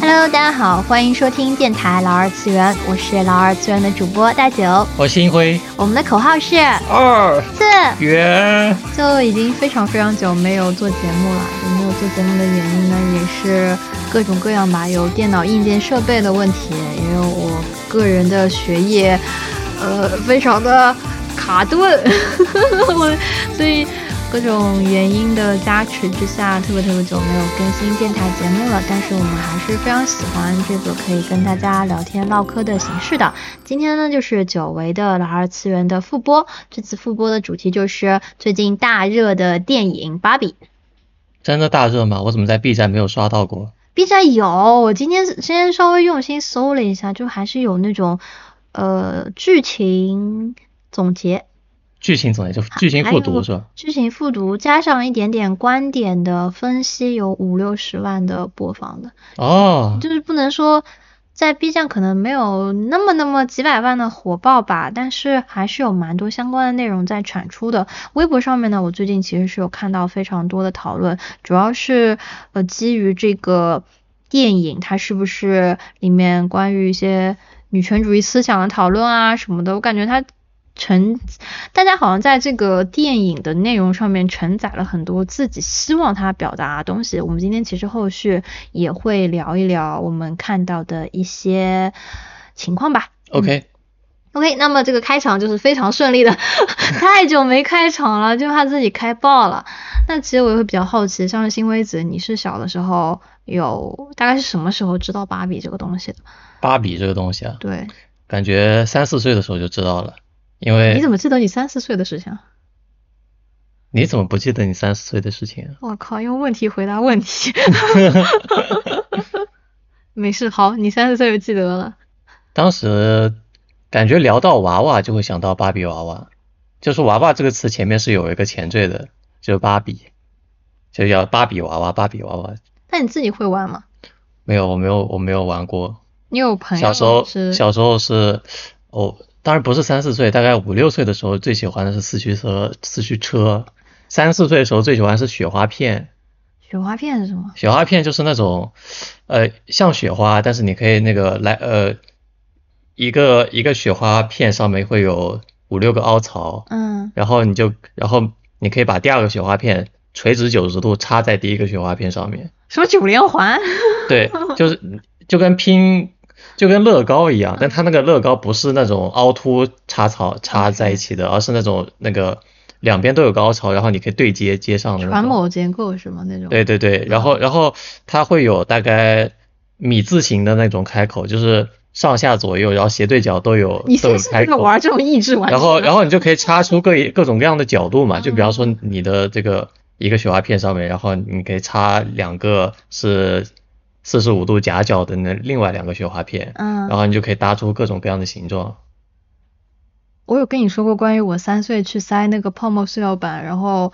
Hello，大家好，欢迎收听电台老二次元，我是老二次元的主播大九。我星辉，我们的口号是二次元。就已经非常非常久没有做节目了，有没有做节目的原因呢？也是各种各样吧，有电脑硬件设备的问题，也有我个人的学业，呃，非常的卡顿，我所以。各种原因的加持之下，特别特别久没有更新电台节目了，但是我们还是非常喜欢这个可以跟大家聊天唠嗑的形式的。今天呢，就是久违的老二次元的复播，这次复播的主题就是最近大热的电影《芭比》。真的大热吗？我怎么在 B 站没有刷到过？B 站有，我今天今天稍微用心搜了一下，就还是有那种呃剧情总结。剧情总结就剧情复读是吧？剧情复读加上一点点观点的分析，有五六十万的播放的哦。就是不能说在 B 站可能没有那么那么几百万的火爆吧，但是还是有蛮多相关的内容在产出的。微博上面呢，我最近其实是有看到非常多的讨论，主要是呃基于这个电影它是不是里面关于一些女权主义思想的讨论啊什么的，我感觉它。承，大家好像在这个电影的内容上面承载了很多自己希望它表达的东西。我们今天其实后续也会聊一聊我们看到的一些情况吧。OK，OK，那么这个开场就是非常顺利的，太久没开场了，就怕自己开爆了。那其实我也会比较好奇，像是新微子，你是小的时候有大概是什么时候知道芭比这个东西的？芭比这个东西啊？对，感觉三四岁的时候就知道了。因为你怎么记得你三四岁的事情？你怎么不记得你三四岁的事情？我靠，用问题回答问题。没事，好，你三四岁就记得了。当时感觉聊到娃娃就会想到芭比娃娃，就是娃娃这个词前面是有一个前缀的，就是芭比，就叫芭比娃娃，芭比娃娃。那你自己会玩吗？没有，我没有，我没有玩过。你有朋友？小时候，小时候是哦。当然不是三四岁，大概五六岁的时候最喜欢的是四驱车，四驱车。三四岁的时候最喜欢是雪花片。雪花片是什么？雪花片就是那种，呃，像雪花，但是你可以那个来，呃，一个一个雪花片上面会有五六个凹槽。嗯。然后你就，然后你可以把第二个雪花片垂直九十度插在第一个雪花片上面。什么九连环？对，就是就跟拼。就跟乐高一样，但它那个乐高不是那种凹凸插槽插在一起的，而是那种那个两边都有高潮，然后你可以对接接上的。船某结构是吗？那种。对对对，然后然后它会有大概米字形的那种开口，就是上下左右，然后斜对角都有 都有开口。玩这种益智玩。然后然后你就可以插出各各种各样的角度嘛，就比方说你的这个一个雪花片上面，然后你可以插两个是。四十五度夹角的那另外两个雪花片，嗯，然后你就可以搭出各种各样的形状。我有跟你说过关于我三岁去塞那个泡沫塑料板，然后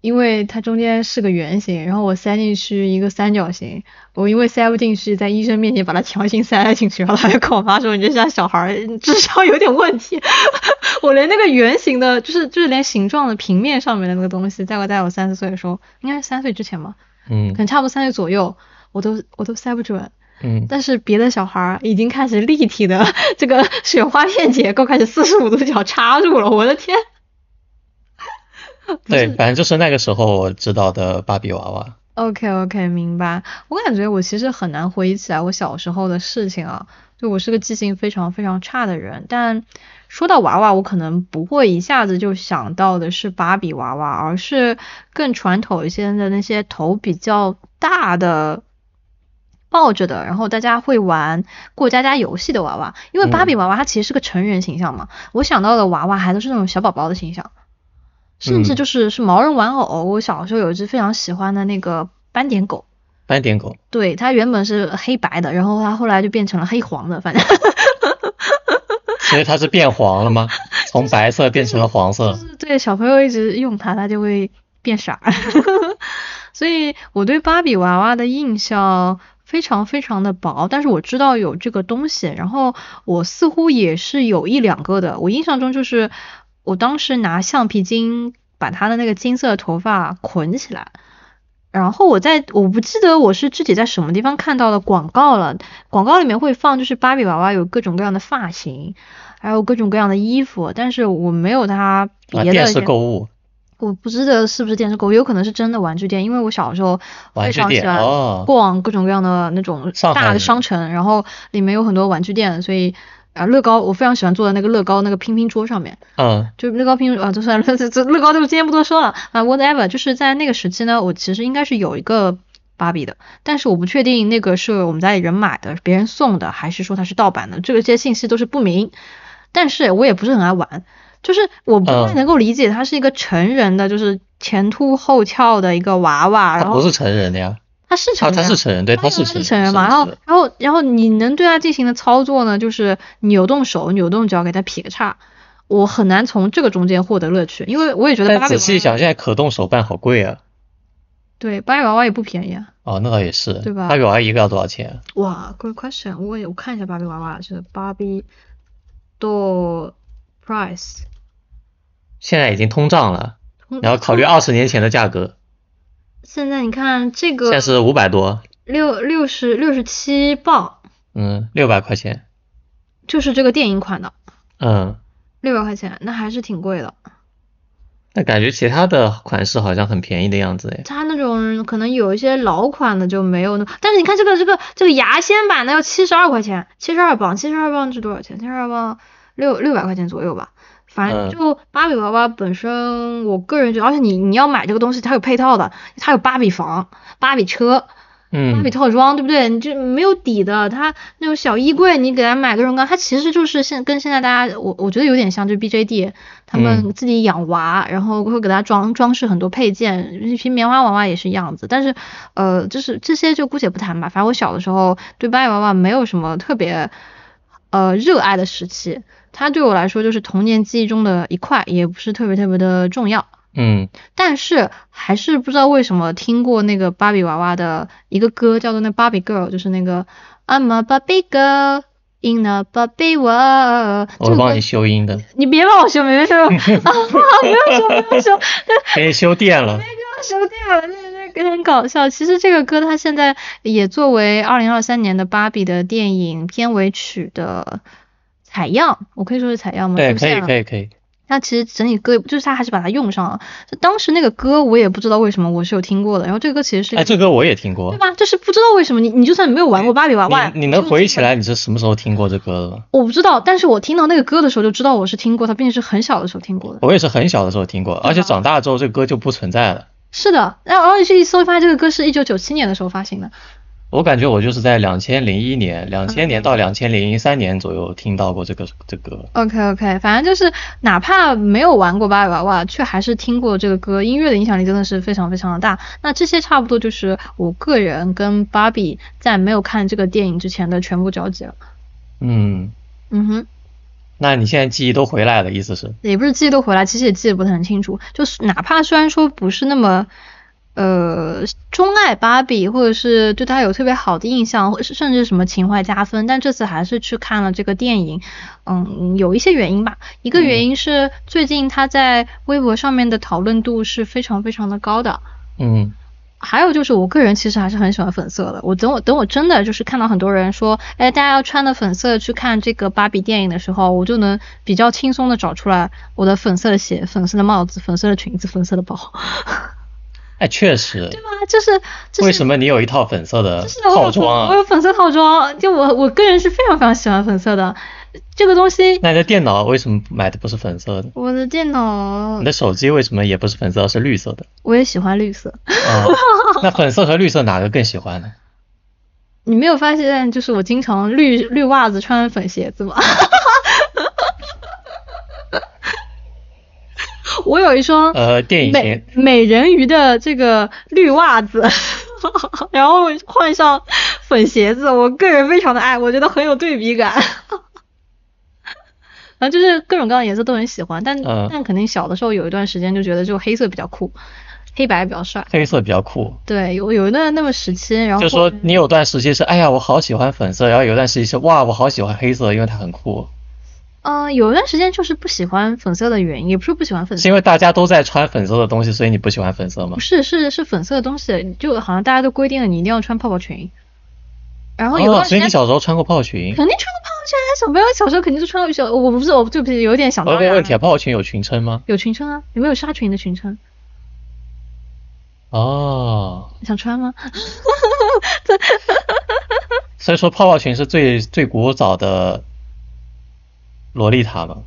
因为它中间是个圆形，然后我塞进去一个三角形，我因为塞不进去，在医生面前把它强行塞了进去，然后他就跟我妈说：“你这像小孩智商有点问题。”我连那个圆形的，就是就是连形状的平面上面的那个东西，在我在我三四岁的时候，应该是三岁之前吧，嗯，可能差不多三岁左右。我都我都塞不准，嗯，但是别的小孩已经开始立体的 这个雪花片结构开始四十五度角插入了，我的天！对，反正就是那个时候我知道的芭比娃娃。OK OK，明白。我感觉我其实很难回忆起来我小时候的事情啊，就我是个记性非常非常差的人。但说到娃娃，我可能不会一下子就想到的是芭比娃娃，而是更传统一些的那些头比较大的。抱着的，然后大家会玩过家家游戏的娃娃，因为芭比娃娃它其实是个成人形象嘛，我想到的娃娃还都是那种小宝宝的形象，甚至就是是毛绒玩偶。我小时候有一只非常喜欢的那个斑点狗，斑点狗，对，它原本是黑白的，然后它后来就变成了黑黄的，反正，所以它是变黄了吗？从白色变成了黄色？对，小朋友一直用它，它就会变色。所以我对芭比娃娃的印象。非常非常的薄，但是我知道有这个东西，然后我似乎也是有一两个的。我印象中就是我当时拿橡皮筋把他的那个金色的头发捆起来，然后我在我不记得我是具体在什么地方看到的广告了，广告里面会放就是芭比娃娃有各种各样的发型，还有各种各样的衣服，但是我没有它啊，别的。电视购物，我不知道是不是电视购物，有可能是真的玩具店，因为我小时候非常喜欢哦逛各种各样的那种大的商城，然后里面有很多玩具店，所以啊乐高我非常喜欢坐在那个乐高那个拼拼桌上面。嗯就乐高拼啊，就算了，这这乐高就今天不多说了啊，whatever，就是在那个时期呢，我其实应该是有一个芭比的，但是我不确定那个是我们家里人买的，别人送的，还是说它是盗版的，这个些信息都是不明，但是我也不是很爱玩，就是我不太嗯能够理解它是一个成人的，就是前凸后翘的一个娃娃，然后他不是成人的呀，它是成他人啊，他是成人，对，他他是成是成人嘛，然后然后然后你能对它进行的操作呢，就是扭动手、扭动脚给它劈个叉，我很难从这个中间获得乐趣，因为我也觉得但仔细想，现在可动手办好贵啊。对芭比娃娃也不便宜啊。哦，那倒也是，对吧芭比娃娃一个要多少钱？哇，good question，我也我看一下芭比娃娃是芭比 doll price，现在已经通胀了，嗯你要考虑二十年前的价格，现在你看这个现在是五百多，六六十六十七磅，嗯，六百块钱，就是这个电影款的嗯，六百块钱，那还是挺贵的。那感觉其他的款式好像很便宜的样子哎。它那种可能有一些老款的就没有那，但是你看这个这个这个牙仙版的要七十二块钱，七十二磅，七十二磅是多少钱？七十二磅六六百块钱左右吧。反正嗯就芭比娃娃本身，我个人觉得，而且你你要买这个东西，它有配套的，它有芭比房、芭比车、芭嗯比，套装，对不对？你就没有底的，它那种小衣柜，你给它买个绒膏，它其实就是现跟现在大家，我我觉得有点像，就 BJD 他们嗯自己养娃，然后会给它装装饰很多配件，一批棉花娃娃也是一样子。但是呃，就是这些就姑且不谈吧。反正我小的时候对芭比娃娃没有什么特别呃热爱的时期，它对我来说就是童年记忆中的一块，也不是特别特别的重要。嗯，但是还是不知道为什么听过那个芭比娃娃的一个歌，叫做那 Barbie Girl，就是那个 I'm a Barbie girl in a Barbie world。我帮你修音的，你别帮我修，别修 啊！不要修，不要 修，给你修电了。修电了，那那很搞笑。其实这个歌它现在也作为二零二三年的芭比的电影片尾曲的采样，我可以说是采样吗？对，可以可以可以。那其实整体歌就是他还是把它用上了。就当时那个歌我也不知道为什么我是有听过的，然后这个歌其实是哎，这歌我也听过对。吧？就是不知道为什么你你就算没有玩过芭比娃娃，你你能回忆起来？你是什么时候听过这歌的吗？我不知道，但是我听到那个歌的时候就知道我是听过它，并且是很小的时候听过的。我也是很小的时候听过，而且长大之后这个歌就不存在了。是的，然后然后去一搜发现这个歌是一九九七年的时候发行的。我感觉我就是在两千零一年、两千年到两千零三年左右听到过这个这歌。OK OK，反正就是哪怕没有玩过芭比娃娃，却还是听过这个歌，音乐的影响力真的是非常非常的大。那这些差不多就是我个人跟芭比在没有看这个电影之前的全部交集了。嗯，嗯哼。那你现在记忆都回来了，意思是？也不是记忆都回来，其实也记得不是很清楚。就是哪怕虽然说不是那么，呃，钟爱芭比，或者是对她有特别好的印象，或是甚至什么情怀加分，但这次还是去看了这个电影。嗯，有一些原因吧。一个原因是最近她在微博上面的讨论度是非常非常的高的。嗯还有就是，我个人其实还是很喜欢粉色的。我等我等我真的就是看到很多人说，哎，大家要穿的粉色去看这个芭比电影的时候，我就能比较轻松的找出来我的粉色的鞋、粉色的帽子、粉色的裙子、粉色的包，哎，确实。对吧？就是就是为什么你有一套粉色的套装我啊？有粉色套装，就我我个人是非常非常喜欢粉色的这个东西。那你的电脑为什么买的不是粉色的？我的电脑你的手机为什么也不是粉色，是绿色的？我也喜欢绿色。哦，那粉色和绿色哪个更喜欢呢？你没有发现，就是我经常绿绿袜子穿粉鞋子吗？我有一双呃，电影美美人鱼的这个绿袜子，然后换上粉鞋子，我个人非常的爱，我觉得很有对比感。然 后就是各种各样的颜色都很喜欢，但、嗯但肯定小的时候有一段时间就觉得就黑色比较酷，黑白比较帅。黑色比较酷。对，有有一段那么时期，然后就说你有段时期是，哎呀，我好喜欢粉色，然后有段时期是，哇，我好喜欢黑色，因为它很酷。呃，有一段时间就是不喜欢粉色的原因，也不是不喜欢粉色，是因为大家都在穿粉色的东西，所以你不喜欢粉色吗不？是是是粉色的东西，就好像大家都规定了你一定要穿泡泡裙。然后有哦，段时间所以你小时候穿过泡泡裙？肯定穿过泡泡裙啊，小朋友小时候肯定是穿过小，我不是我就有点想我当然有个问题啊，泡泡裙有裙撑吗？有裙撑啊，有没有纱裙的裙撑？哦，想穿吗？所以说泡泡裙是最最古早的洛丽塔吧？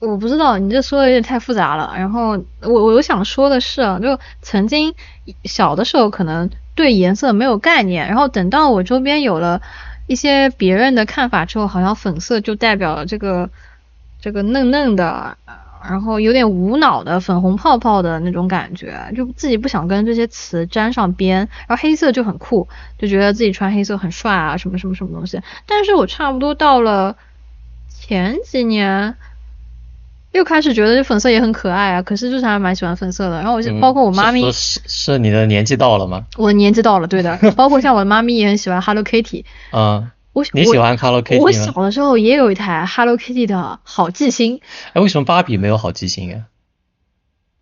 我不知道，你这说的有点太复杂了。然后我我想说的是啊，就曾经小的时候可能对颜色没有概念，然后等到我周边有了一些别人的看法之后，好像粉色就代表了这个这个嫩嫩的，然后有点无脑的粉红泡泡的那种感觉，就自己不想跟这些词沾上边。然后黑色就很酷，就觉得自己穿黑色很帅啊，什么什么什么东西。但是我差不多到了前几年。又开始觉得这粉色也很可爱啊，可是就是还蛮喜欢粉色的。然后我就嗯包括我妈咪，是是是你的年纪到了吗？我年纪到了，对的。包括像我的妈咪也很喜欢 Hello Kitty，嗯，我我你喜欢 Hello Kitty 我小？的时候也有一台 Hello Kitty 的好记星，哎，为什么芭比没有好记星啊？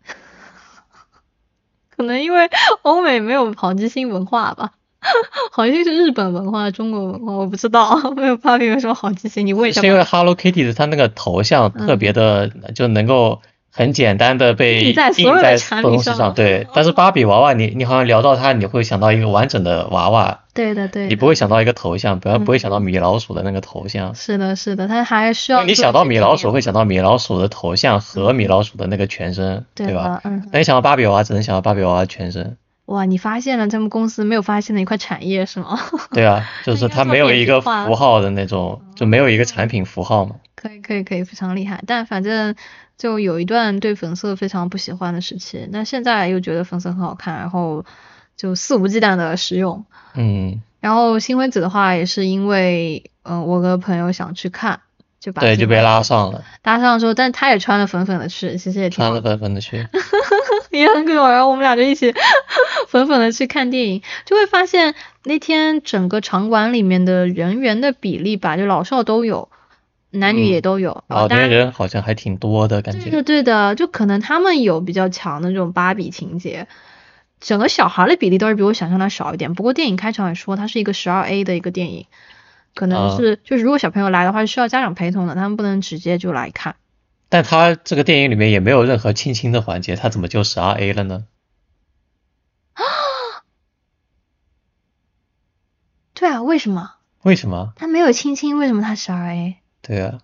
可能因为欧美没有好记星文化吧，好像是日本文化、中国文化，我不知道，没有芭比有什么好记性？你为什么。是因为 Hello Kitty 的它那个头像特别的，就能够很简单的被印在所有的产品上东西上，对。但是芭比娃娃，你你好像聊到它，你会想到一个完整的娃娃，对的对的，你不会想到一个头像，不要嗯不会想到米老鼠的那个头像。是的是的，它还需要你想到米老鼠，会想到米老鼠的头像和米老鼠的那个全身，对吧？嗯。那你想到芭比娃娃，只能想到芭比娃娃全身。哇，你发现了他们公司没有发现的一块产业是吗？对啊，就是它没有一个符号的那种，就没有一个产品符号嘛。可以可以可以，非常厉害。但反正就有一段对粉色非常不喜欢的时期，那现在又觉得粉色很好看，然后就肆无忌惮的使用。嗯，然后新辉子的话也是因为，嗯、我个朋友想去看，就把对，就被拉上了，搭上之后，但他也穿了粉粉的去，其实也挺穿了粉粉的去。也很可爱，然后我们俩就一起 粉粉的去看电影，就会发现那天整个场馆里面的人员的比例吧，就老少都有，男女嗯也都有。老当然年人好像还挺多的感对的觉。对的，就可能他们有比较强的这种芭比情节，整个小孩的比例倒是比我想象的少一点。不过电影开场也说它是一个十二 A 的一个电影，可能啊是、就是如果小朋友来的话是需要家长陪同的，他们不能直接就来看。但他这个电影里面也没有任何亲亲的环节，他怎么就十二 A 了呢？啊 对啊，为什么为什么？他没有亲亲？为什么他十二 A？对啊，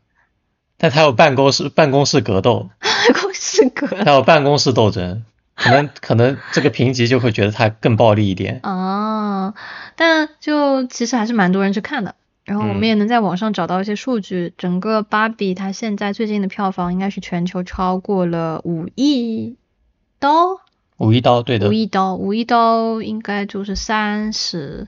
但他有办公室 办公室格斗，办公室格他有办公室斗争，可能可能这个评级就会觉得他更暴力一点。啊，但就其实还是蛮多人去看的。然后我们嗯也能在网上找到一些数据，整个芭比它现在最近的票房应该是全球超过了五亿刀，五亿刀，对的五，亿刀，五亿刀应该就是三十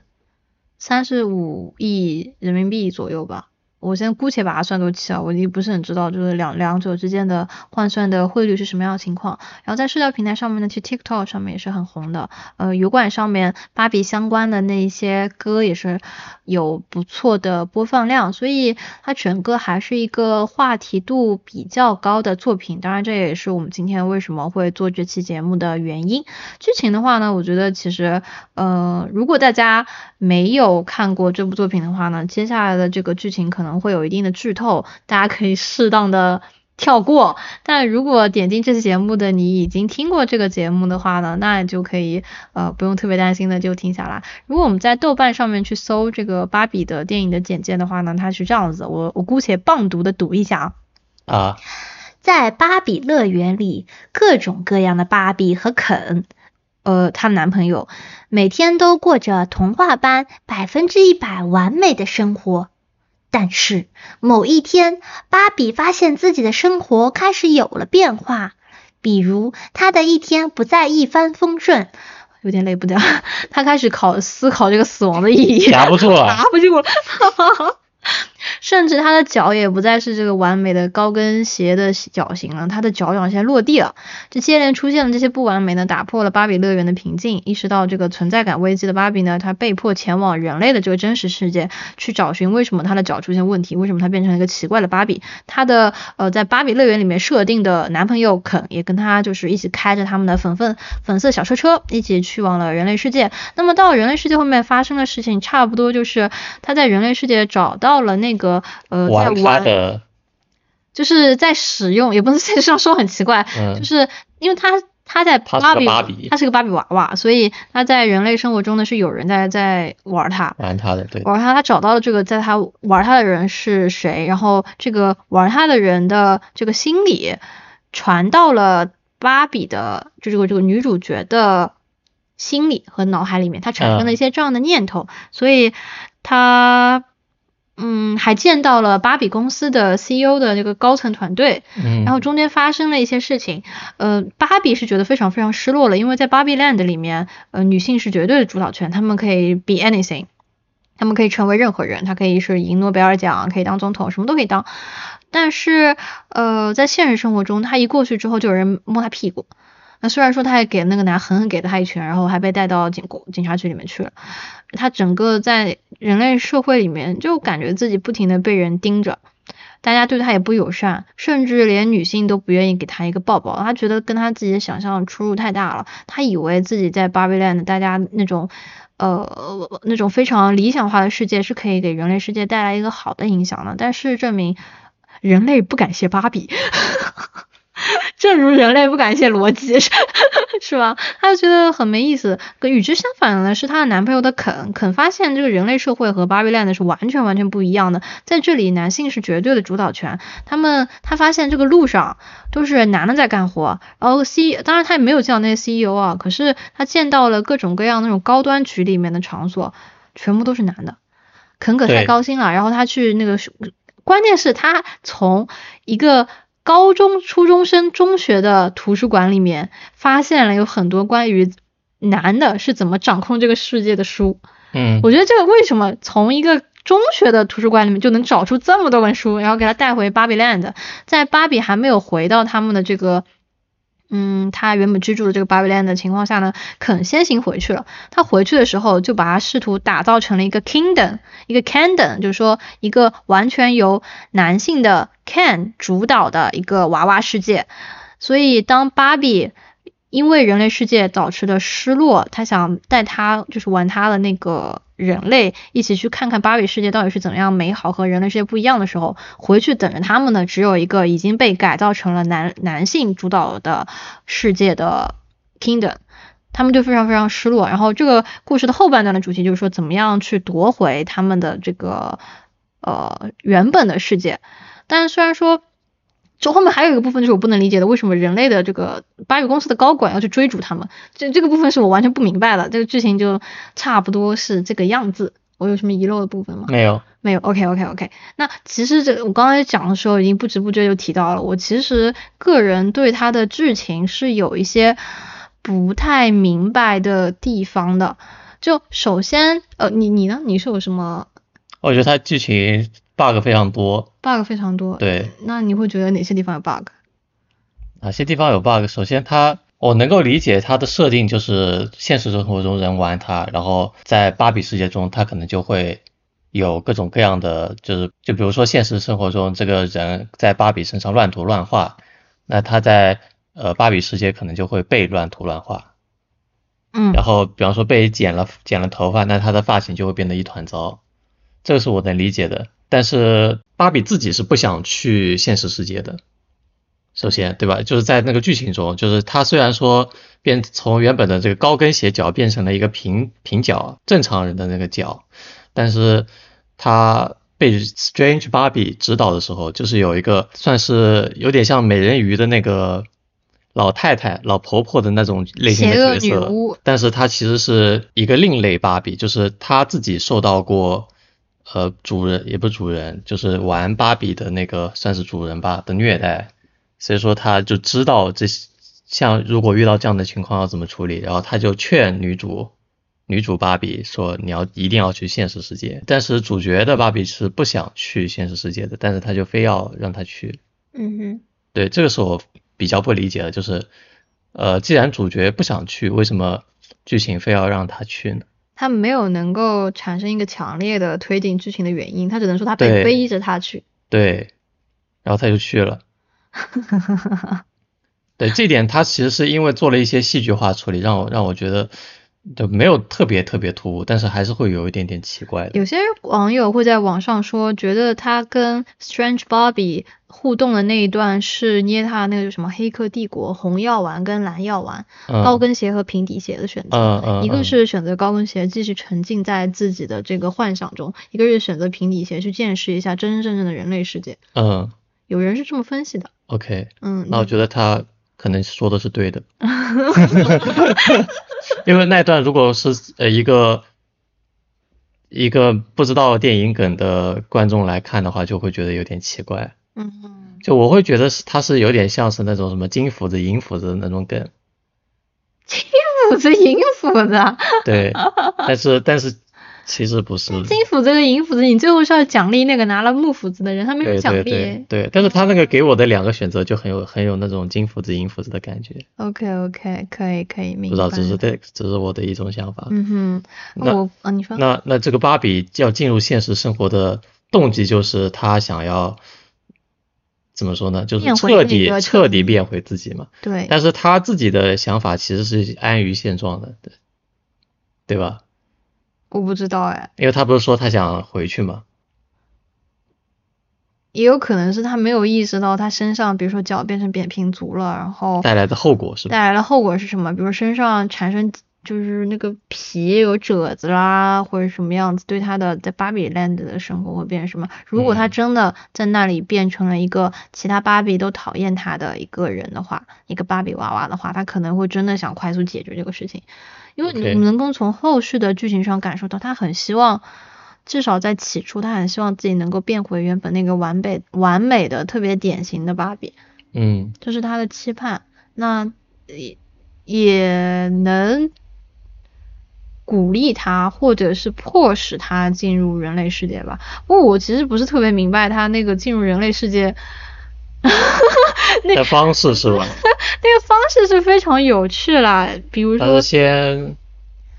三十五亿人民币左右吧。我先姑且把它算作七啊，我也不是很知道，就是两两者之间的换算的汇率是什么样的情况。然后在社交平台上面呢，其实 TikTok 上面也是很红的，呃，油管上面芭比相关的那一些歌也是有不错的播放量，所以它整个还是一个话题度比较高的作品。当然，这也是我们今天为什么会做这期节目的原因。剧情的话呢，我觉得其实，呃，如果大家没有看过这部作品的话呢，接下来的这个剧情可能会有一定的剧透，大家可以适当的跳过。但如果点进这期节目的你已经听过这个节目的话呢，那就可以呃不用特别担心的就停下来。如果我们在豆瓣上面去搜这个芭比的电影的简介的话呢，它是这样子，我我姑且棒读的读一下啊。啊，在芭比乐园里，各种各样的芭比和肯，呃，她男朋友每天都过着童话般百分之一百完美的生活。但是某一天，芭比发现自己的生活开始有了变化，比如她的一天不再一帆风顺，有点累不掉，她开始考思考这个死亡的意义。夹不住了拿不住了。甚至他的脚也不再是这个完美的高跟鞋的脚型了，他的脚掌现在落地了。这接连出现的这些不完美呢，打破了芭比乐园的平静。意识到这个存在感危机的芭比呢，她被迫前往人类的这个真实世界，去找寻为什么她的脚出现问题，为什么她变成了一个奇怪的芭比。她的呃，在芭比乐园里面设定的男朋友肯也跟她就是一起开着他们的粉粉粉色小车车，一起去往了人类世界。那么到人类世界后面发生的事情，差不多就是他在人类世界找到了那个呃，在玩，的，就是在使用，也不能这样说很奇怪，嗯就是因为他他在他是芭比，芭比他是个芭比娃娃，所以他在人类生活中呢是有人在在玩他。玩他的，对，玩他，他找到了这个在他玩他的人是谁，然后这个玩他的人的这个心理传到了芭比的，就这个这个女主角的心里和脑海里面，他产生了一些这样的念头，所以她嗯还见到了芭比公司的 CEO 的那个高层团队，嗯，然后中间发生了一些事情，呃，芭比是觉得非常非常失落了，因为在芭比 land 里面，呃，女性是绝对的主导权，她们可以 be anything，她们可以成为任何人，她可以是赢诺贝尔奖，可以当总统，什么都可以当。但是，呃，在现实生活中，她一过去之后，就有人摸她屁股。那虽然说他还给那个男狠狠给了他一拳，然后还被带到警警察局里面去了，他整个在人类社会里面就感觉自己不停的被人盯着，大家对他也不友善，甚至连女性都不愿意给他一个抱抱。他觉得跟他自己的想象出入太大了。他以为自己在 Barbie Land 大家那种呃那种非常理想化的世界是可以给人类世界带来一个好的影响的，但事实证明，人类不感谢芭比。正如人类不感谢逻辑，是 是吧？她就觉得很没意思。可与之相反的是，她的男朋友的肯肯发现，这个人类社会和芭比 land 是完全完全不一样的。在这里，男性是绝对的主导权。他们他发现这个路上都是男的在干活，然后 C 当然他也没有见到那些 CEO 啊，可是他见到了各种各样那种高端局里面的场所，全部都是男的。肯可太高兴了，然后他去那个，关键是他从一个高中、初中生、中学的图书馆里面发现了有很多关于男的是怎么掌控这个世界的书。嗯，我觉得这个为什么从一个中学的图书馆里面就能找出这么多本书，然后给他带回芭比 land，在芭比还没有回到他们的这个。嗯，他原本居住的这个芭比 land 的情况下呢，肯先行回去了。他回去的时候就把他试图打造成了一个 kingdom，一个 candom，就是说一个完全由男性的 can 主导的一个娃娃世界。所以当芭比因为人类世界导致的失落，他想带他就是玩他的那个人类一起去看看芭比世界到底是怎么样美好和人类世界不一样的时候，回去等着他们的只有一个已经被改造成了男男性主导的世界的 kingdom。他们就非常非常失落，然后这个故事的后半段的主题就是说，怎么样去夺回他们的这个呃原本的世界。但是虽然说，这后面还有一个部分就是我不能理解的，为什么人类的这个巴比公司的高管要去追逐他们？这这个部分是我完全不明白的。这个剧情就差不多是这个样子。我有什么遗漏的部分吗？没有，没有，OK OK OK。那其实这我刚才讲的时候，已经不知不觉就提到了，我其实个人对它的剧情是有一些不太明白的地方的。就首先，呃，你你呢？你是有什么我觉得它剧情 bug 非常多，bug 非常多？，对，那你会觉得哪些地方有 bug？哪些地方有 bug？首先它，我能够理解它的设定就是现实生活中人玩它，然后在芭比世界中，它可能就会有各种各样的，就是就比如说现实生活中这个人在芭比身上乱涂乱画，那他在呃芭比世界可能就会被乱涂乱画，嗯然后比方说被剪了剪了头发，那他的发型就会变得一团糟，这个是我能理解的。但是芭比自己是不想去现实世界的，首先对吧？就是在那个剧情中，就是他虽然说变从原本的这个高跟鞋脚变成了一个平平脚正常人的那个脚，但是他被 Strange Barbie 指导的时候，就是有一个算是有点像美人鱼的那个老太太、老婆婆的那种类型的角色，但是她其实是一个另类芭比，就是她自己受到过，呃，主人也不是主人，就是玩芭比的那个算是主人吧的虐待，所以说他就知道这，像如果遇到这样的情况要怎么处理，然后他就劝女主女主芭比说你要一定要去现实世界，但是主角的芭比是不想去现实世界的，但是他就非要让他去。嗯哼，对，这个是我比较不理解的，就是呃，既然主角不想去，为什么剧情非要让他去呢？他没有能够产生一个强烈的推进剧情的原因，他只能说他被对背着他去。对，然后他就去了。对，这点他其实是因为做了一些戏剧化处理，让我让我觉得就没有特别特别突兀，但是还是会有一点点奇怪的。有些网友会在网上说，觉得他跟 Strange Bobby 互动的那一段是捏他那个什么《黑客帝国》红药丸跟蓝药丸、嗯高跟鞋和平底鞋的选择。嗯嗯，一个嗯是选择高跟鞋继续沉浸在自己的这个幻想中，一个是选择平底鞋去见识一下真真正正的人类世界。嗯有人是这么分析的，，OK，嗯，那我觉得他可能说的是对的，因为那段如果是呃一个一个不知道电影梗的观众来看的话，就会觉得有点奇怪。嗯，就我会觉得是它是有点像是那种什么金斧子银斧子的那种梗，金斧子银斧子啊，对，但是但是其实不是，金斧子和银斧子，你最后是要奖励那个拿了木斧子的人，他没有对对奖励。对对，但是他那个给我的两个选择就很有很有那种金斧子银斧子的感觉，OK OK，可以可以明白。不知道只是这只是我的一种想法。嗯哼，那我啊，你说那那这个芭比要进入现实生活的动机就是他想要怎么说呢？就是彻底彻底变回自己嘛。对，但是他自己的想法其实是安于现状的，对对吧？我不知道哎，因为他不是说他想回去吗？也有可能是他没有意识到他身上，比如说脚变成扁平足了，然后带来的后果是吧？带来的后果是什么？比如身上产生就是那个皮有褶子啦，或者什么样子，对他的在芭比 land 的生活会变成什么？如果他嗯真的在那里变成了一个其他芭比都讨厌他的一个人的话，一个芭比娃娃的话，他可能会真的想快速解决这个事情，因为你能够从后续的剧情上感受到，他很希望。至少在起初，他很希望自己能够变回原本那个完美、完美的、特别典型的芭比。嗯这是他的期盼，那也也能鼓励他，或者是迫使他进入人类世界吧。不过我其实不是特别明白他那个进入人类世界 的方式是吧？那个方式是非常有趣啦，比如说先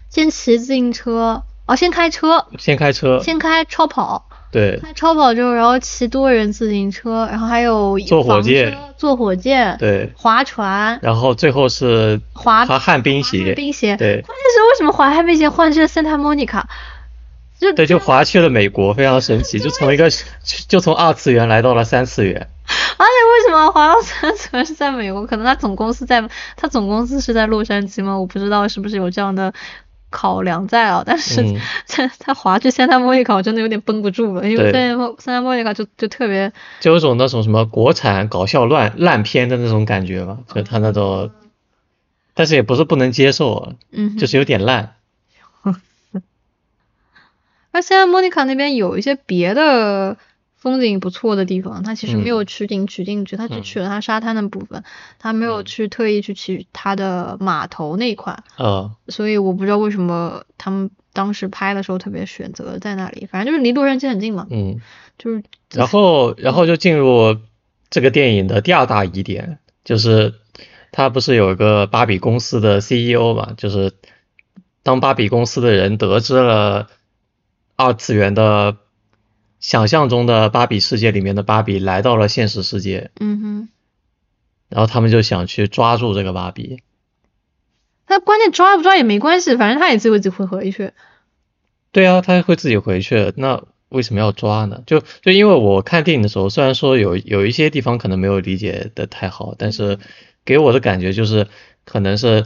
先骑自行车，哦，先开车，先开车，先开超跑，对。开超跑之后，然后骑多人自行车，然后还有坐火箭。坐火箭，对，划船，然后最后是滑滑旱冰鞋，冰鞋。对。关键是为什么滑旱冰鞋换成 Santa Monica？就对，就滑去了美国，非常神奇，就从一个 就从二次元来到了三次元。而且为什么滑到三次元是在美国？可能他总公司在，他总公司是在洛杉矶吗？我不知道是不是有这样的考量在啊。但是嗯 他他滑去 Santa Monica，我真的有点绷不住了，因为对 Santa Santa Monica 就就特别就有种那种什么国产搞笑乱烂片的那种感觉吧，就他那种，但是也不是不能接受，啊嗯，就是有点烂。而现在莫妮卡那边有一些别的风景不错的地方，它其实没有取景取进去，它只嗯。取了它沙滩的部分，它没有嗯。去特意去取它的码头那一块，呃，所以我不知道为什么他们当时拍的时候特别选择在那里，反正就是离洛杉矶很近嘛，嗯，就是。然后 然后就进入这个电影的第二大疑点，就是他不是有一个芭比公司的 CEO 嘛，就是当芭比公司的人得知了二次元的想象中的芭比世界里面的芭比来到了现实世界，嗯哼，然后他们就想去抓住这个芭比。他关键抓不抓也没关系，反正他也自己会回去，对啊，他会自己回去，那为什么要抓呢？就就因为我看电影的时候，虽然说有有一些地方可能没有理解的太好，但是给我的感觉就是可能是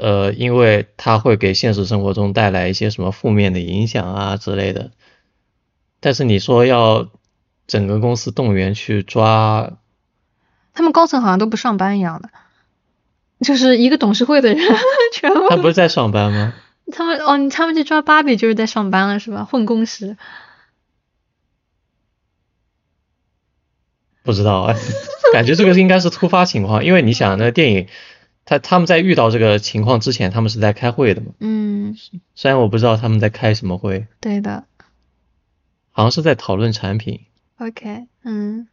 呃，因为它会给现实生活中带来一些什么负面的影响啊之类的。但是你说要整个公司动员去抓，他们高层好像都不上班一样的，就是一个董事会的人 全部他不是在上班吗？他们哦，你他们去抓芭比就是在上班了是吧？混工时。不知道啊，感觉这个应该是突发情况，因为你想那个电影，他他们在遇到这个情况之前，他们是在开会的嘛？嗯，虽然我不知道他们在开什么会，对的。好像是在讨论产品。OK，嗯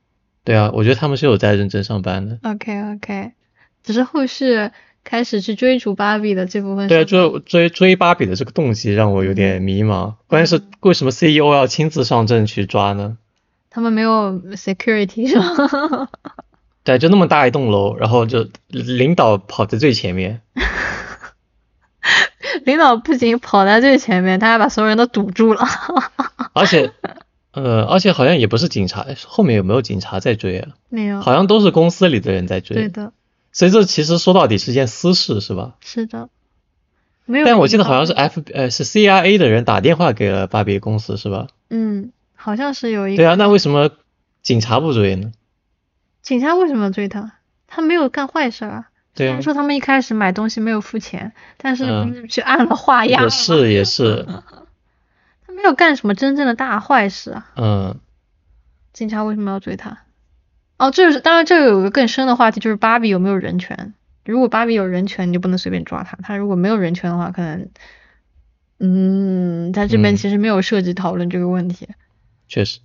对啊，我觉得他们是有在认真上班的。，OK OK，只是后续开始去追逐芭比的这部分对啊，追追追芭比的这个动机让我有点迷茫。关键是为什么 CEO 要亲自上阵去抓呢？他们没有 security 是吧？对，就那么大一栋楼，然后就领导跑在最前面。领导不仅跑在最前面，他还把所有人都堵住了。而且，呃，而且好像也不是警察，后面有没有警察在追啊？没有，好像都是公司里的人在追。对的，所以这其实说到底是件私事，是吧？是的，没有。但我记得好像是 F 呃是 CIA 的人打电话给了芭比公司，是吧？嗯，好像是有一个。对啊，那为什么警察不追呢？警察为什么要追他？他没有干坏事啊。虽然，说他们一开始买东西没有付钱，但是嗯不是去按了画押了是也是，他没有干什么真正的大坏事啊。嗯，警察为什么要追他？哦，这是当然，这有一个更深的话题，就是芭比有没有人权。如果芭比有人权，你就不能随便抓他；他如果没有人权的话，可能，嗯，在这边嗯其实没有涉及讨论这个问题。确实，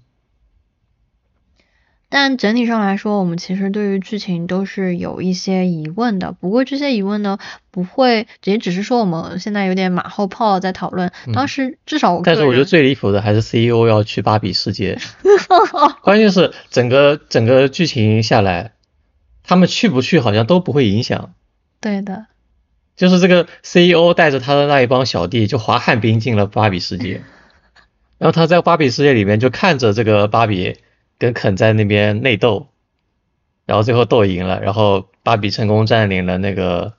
但整体上来说，我们其实对于剧情都是有一些疑问的。不过这些疑问呢，不会也只是说我们现在有点马后炮在讨论。当时至少我嗯但是我觉得最离谱的还是 CEO 要去芭比世界，关键是整个整个剧情下来，他们去不去好像都不会影响。对的，就是这个 CEO 带着他的那一帮小弟就滑旱冰进了芭比世界，然后他在芭比世界里面就看着这个芭比跟肯在那边内斗，然后最后斗赢了，然后芭比成功占领了那个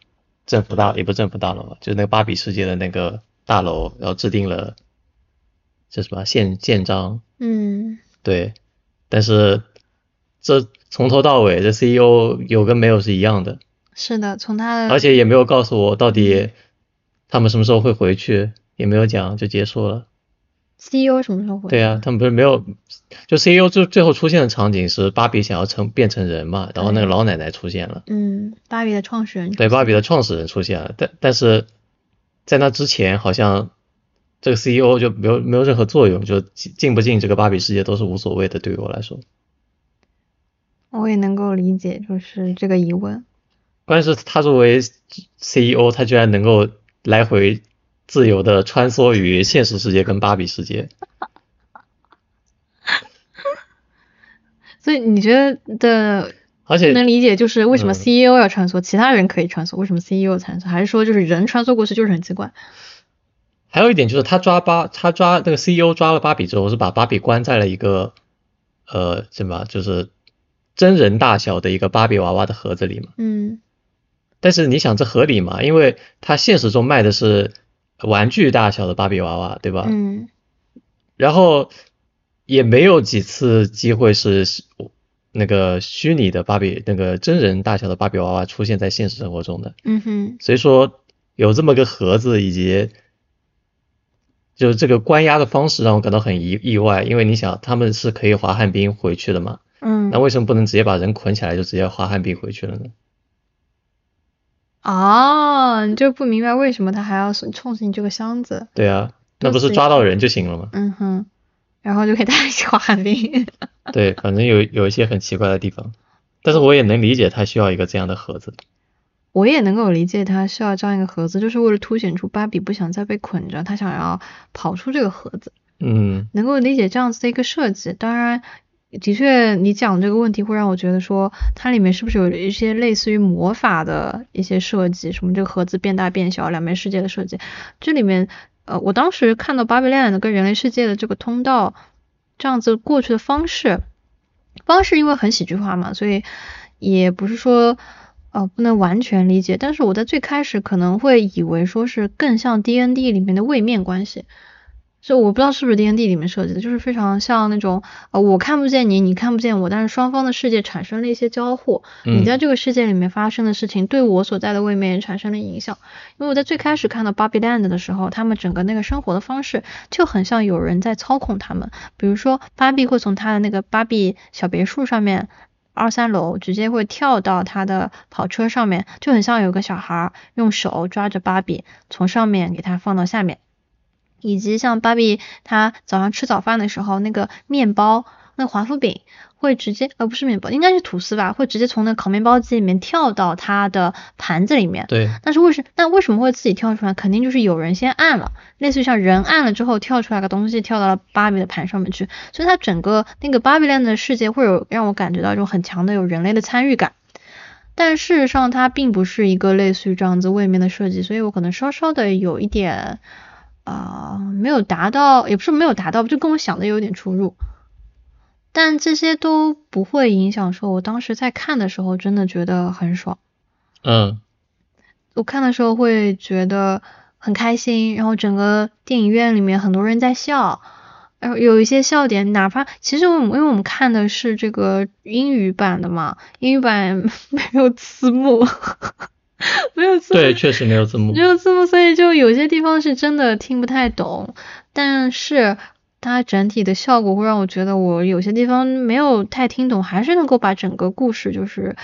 政府大也不是政府大楼吧，就是那个芭比世界的那个大楼，然后制定了这什么宪宪章，嗯，对，但是这从头到尾这 CEO 有跟没有是一样的。是的，从他的而且也没有告诉我到底他们什么时候会回去，也没有讲就结束了。CEO E 什么时候回？对啊，他们不是没有，就 CEO 最最后出现的场景是芭比想要成变成人嘛，然后那个老奶奶出现了，嗯，芭比的创始人。对，芭比的创始人出现了，但但是在那之前好像这个 CEO 就没有没有任何作用，就进进不进这个芭比世界都是无所谓的，对于我来说。我也能够理解，就是这个疑问。关键是他作为 CEO，他居然能够来回自由的穿梭于现实世界跟芭比世界。所以你觉得的而且能理解就是为什么嗯 CEO 要穿梭，其他人可以穿梭，为什么 CEO 穿梭？还是说就是人穿梭过去就是很奇怪？还有一点就是他抓芭，他抓那个 CEO 抓了芭比之后，是把芭比关在了一个呃什么，就是真人大小的一个芭比娃娃的盒子里嘛。嗯但是你想这合理吗？因为他现实中卖的是玩具大小的芭比娃娃，对吧？嗯然后也没有几次机会是那个虚拟的芭比，那个真人大小的芭比娃娃出现在现实生活中的。嗯哼，所以说有这么个盒子，以及就是这个关押的方式让我感到很意意外，因为你想他们是可以滑旱冰回去的嘛，嗯那为什么不能直接把人捆起来就直接滑旱冰回去了呢？哦，你就不明白为什么他还要冲进这个箱子？对啊，那不是抓到人就行了吗？嗯哼，然后就可以大家一起滑旱冰。对，反正有有一些很奇怪的地方，但是我也能理解他需要一个这样的盒子。我也能够理解他需要这样一个盒子，就是为了凸显出芭比不想再被捆着，他想要跑出这个盒子。嗯能够理解这样子的一个设计。当然，的确你讲这个问题会让我觉得说，它里面是不是有一些类似于魔法的一些设计，什么这个盒子变大变小、两面世界的设计。这里面，呃，我当时看到 Barbie Land 跟人类世界的这个通道这样子过去的方式，方式因为很喜剧化嘛，所以也不是说。呃，不能完全理解，但是我在最开始可能会以为说是更像 D N D 里面的位面关系，就我不知道是不是 D N D 里面设计的，就是非常像那种呃我看不见你，你看不见我，但是双方的世界产生了一些交互，你嗯在这个世界里面发生的事情对我所在的位面产生了影响。因为我在最开始看到 Barbie Land 的时候，他们整个那个生活的方式就很像有人在操控他们，比如说芭比会从他的那个芭比小别墅上面。二三楼，直接会跳到他的跑车上面，就很像有个小孩用手抓着芭比，从上面给他放到下面。以及像芭比她早上吃早饭的时候，那个面包，那华夫饼会直接，呃不是面包，应该是吐司吧，会直接从那烤面包机里面跳到它的盘子里面。对。但是为什那为什么会自己跳出来？肯定就是有人先按了，类似于像人按了之后跳出来个东西跳到了芭比的盘上面去，所以它整个那个芭比 land 的世界会有让我感觉到一种很强的有人类的参与感。但事实上它并不是一个类似于这样子位面的设计，所以我可能稍稍的有一点。啊，没有达到，也不是没有达到，就跟我想的有点出入。但这些都不会影响，说我当时在看的时候真的觉得很爽。嗯，我看的时候会觉得很开心，然后整个电影院里面很多人在笑，然后有一些笑点，哪怕其实我因为我们看的是这个英语版的嘛，英语版 没有字幕。没有字幕，对，确实没有字幕，没有字幕，所以就有些地方是真的听不太懂。但是它整体的效果会让我觉得，我有些地方没有太听懂，还是能够把整个故事就是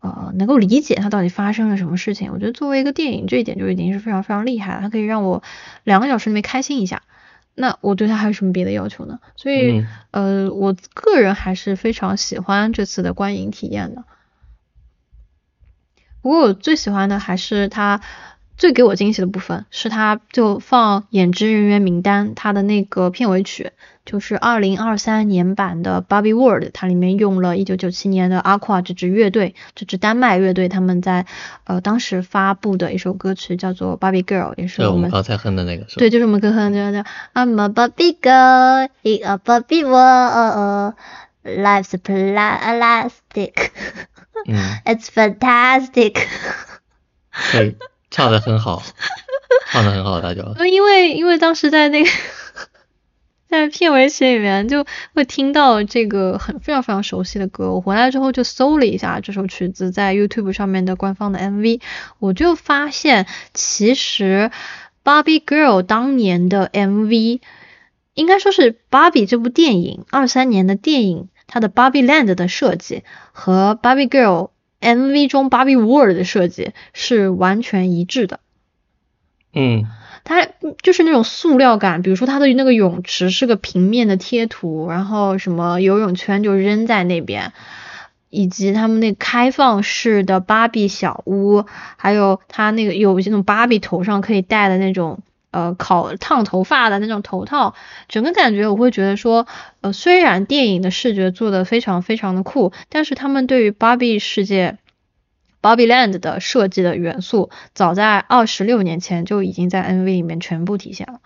呃能够理解它到底发生了什么事情。我觉得作为一个电影，这一点就已经是非常非常厉害了，它可以让我两个小时里面开心一下。那我对它还有什么别的要求呢？所以呃，我个人还是非常喜欢这次的观影体验的。不过我最喜欢的还是他最给我惊喜的部分，是他就放演职人员名单，他的那个片尾曲就是二零二三年版的 Bobby World，它里面用了一九九七年的 Aqua 这支乐队，这支丹麦乐队他们在呃当时发布的一首歌曲叫做 Bobby Girl，也是我们刚才哼的那个。对，就是我们刚哼的叫 I'm a Barbie girl in a Barbie world，life's plastic。嗯，It's fantastic。对，唱的很好，唱的很好，大家。因为因为当时在那个在片尾曲里面就会听到这个很非常非常熟悉的歌，我回来之后就搜了一下这首曲子在 YouTube 上面的官方的 MV，我就发现其实 Barbie Girl 当年的 MV 应该说是 Barbie 这部电影二三年的电影。它的 Barbie Land 的设计和 Barbie Girl MV 中 Barbie World 的设计是完全一致的。嗯，它就是那种塑料感，比如说它的那个泳池是个平面的贴图，然后什么游泳圈就扔在那边，以及他们那开放式的芭比小屋，还有它那个有那种芭比头上可以戴的那种。呃，烤烫头发的那种头套，整个感觉我会觉得说，呃，虽然电影的视觉做的非常非常的酷，但是他们对于芭比世界，Barbie Land 的设计的元素，早在二十六年前就已经在 MV 里面全部体现了。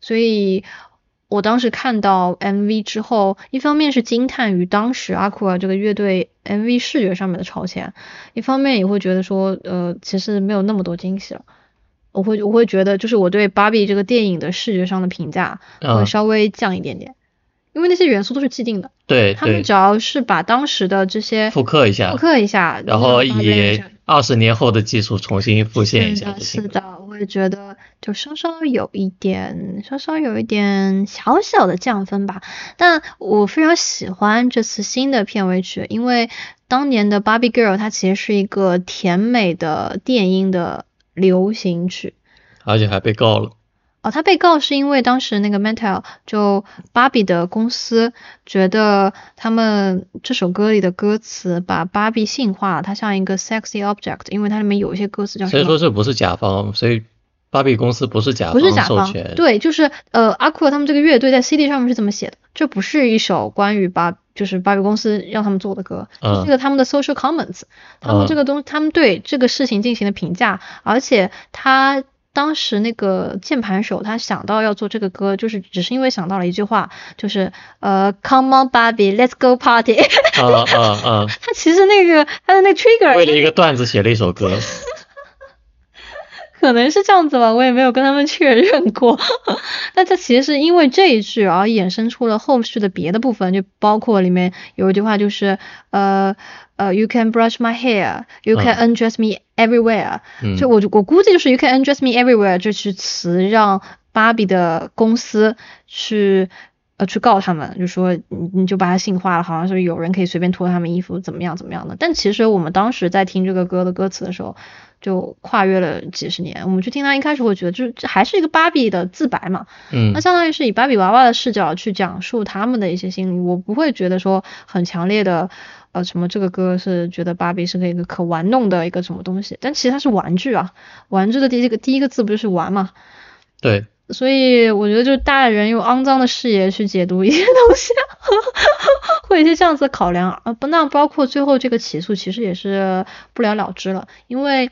所以我当时看到 MV 之后，一方面是惊叹于当时阿库尔这个乐队 MV 视觉上面的超前，一方面也会觉得说，呃，其实没有那么多惊喜了。我会我会觉得，就是我对芭比这个电影的视觉上的评价会稍微降一点点，因为那些元素都是既定的。对，他们只要是把当时的这些复刻一下，复刻一下，然后以二十年后的技术重新复现一下是的，我也觉得就稍稍有一点，稍稍有一点小小的降分吧。但我非常喜欢这次新的片尾曲，因为当年的《Barbie Girl》它其实是一个甜美的电音的。流行曲，而且还被告了。哦，他被告是因为当时那个 Mattel 就芭比的公司觉得他们这首歌里的歌词把芭比性化了，它像一个 sexy object，因为它里面有一些歌词叫。所以说这不是甲方，所以芭比公司不是甲方不是甲方。对，就是呃阿库他们这个乐队在 CD 上面是这么写的，这不是一首关于芭就是芭比公司让他们做的歌，这个他们的 social comments，他们这个东他们对这个事情进行了评价，而且他当时那个键盘手他想到要做这个歌，就是只是因为想到了一句话，就是呃 come on Barbie，let's go party。啊啊啊！他其实那个他的那个 trigger 为了一个段子写了一首歌。可能是这样子吧，我也没有跟他们确认过。那这其实是因为这一句而衍生出了后续的别的部分，就包括里面有一句话就是呃呃，You can brush my hair, you can undress me everywhere。就我我估计就是 You can undress me everywhere 这句词让芭比的公司去呃去告他们，就说你你就把它性化了，好像是有人可以随便脱他们衣服，怎么样怎么样的。但其实我们当时在听这个歌的歌词的时候，就跨越了几十年。我们去听他一开始会觉得，就是这还是一个芭比的自白嘛，嗯那相当于是以芭比娃娃的视角去讲述他们的一些心理。我不会觉得说很强烈的，呃，什么这个歌是觉得芭比是个一个可玩弄的一个什么东西，但其实它是玩具啊，玩具的第一个第一个字不就是玩嘛？对，所以我觉得就是大人用肮脏的视野去解读一些 东西，会有一些这样子的考量啊。不，那包括最后这个起诉其实也是不了了之了，因为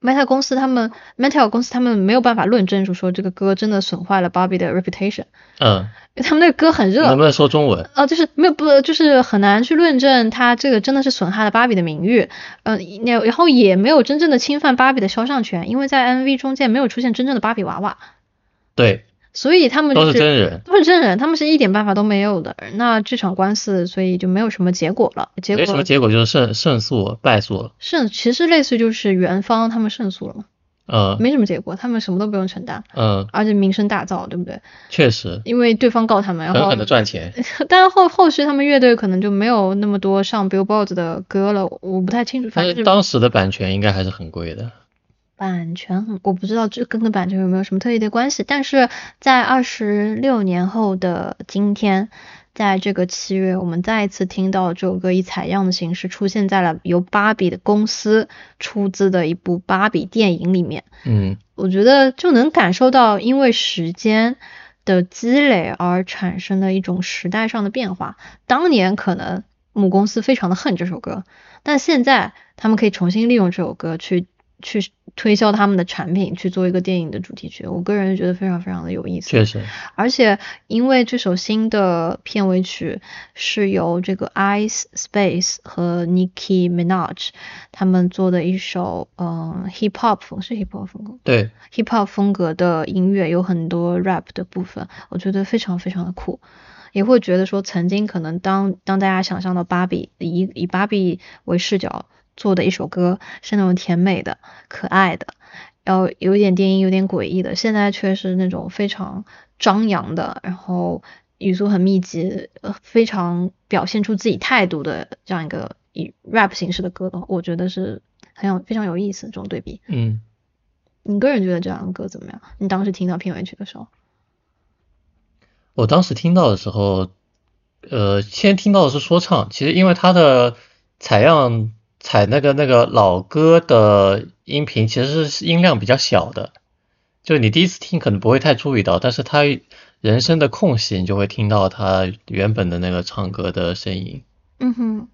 Meta 公司他们 Meta 公司他们没有办法论证，就说这个歌真的损坏了 Barbie 的 reputation，嗯，因为他们那个歌很热。能，不能说中文？呃，就是没有不，就是很难去论证它这个真的是损害了芭比的名誉，嗯、那然后也没有真正的侵犯芭比的肖像权，因为在 MV 中间没有出现真正的芭比娃娃，对，所以他们就都是真人。都是真人，他们是一点办法都没有的。那这场官司，所以就没有什么结果了。结没什么结果，就是胜胜诉败诉了。胜，其实类似于就是元方他们胜诉了嘛，嗯没什么结果，他们什么都不用承担，嗯，而且名声大噪，对不对？确实，因为对方告他们，然后狠狠的赚钱。但是后后续他们乐队可能就没有那么多上 Billboard 的歌了，我不太清楚，反正是但是当时的版权应该还是很贵的。版权很，我不知道这跟个版权有没有什么特异的关系，但是在二十六年后的今天，在这个七月，我们再一次听到这首歌以采样的形式出现在了由芭比的公司出资的一部芭比电影里面。嗯我觉得就能感受到，因为时间的积累而产生的一种时代上的变化。当年可能母公司非常的恨这首歌，但现在他们可以重新利用这首歌去去推销他们的产品，去做一个电影的主题曲。我个人觉得非常非常的有意思。确实，而且因为这首新的片尾曲是由这个 Ice Space 和 Nicki Minaj 他们做的一首，嗯，hip hop 风是 hip hop 风格对，，hip hop 风格的音乐，有很多 rap 的部分，我觉得非常非常的酷。也会觉得说，曾经可能当当大家想象到芭比以以芭比为视角做的一首歌是那种甜美的、可爱的，然后有一点电音、有点诡异的，现在却是那种非常张扬的，然后语速很密集，呃，非常表现出自己态度的这样一个以 rap 形式的歌的话，我觉得是很有非常有意思这种对比。嗯，你个人觉得这样的歌怎么样？你当时听到片尾曲的时候，我当时听到的时候，呃，先听到的是说唱，其实因为它的采样采那个那个老歌的音频其实是音量比较小的，就你第一次听可能不会太注意到，但是它人声的空隙你就会听到它原本的那个唱歌的声音。嗯哼，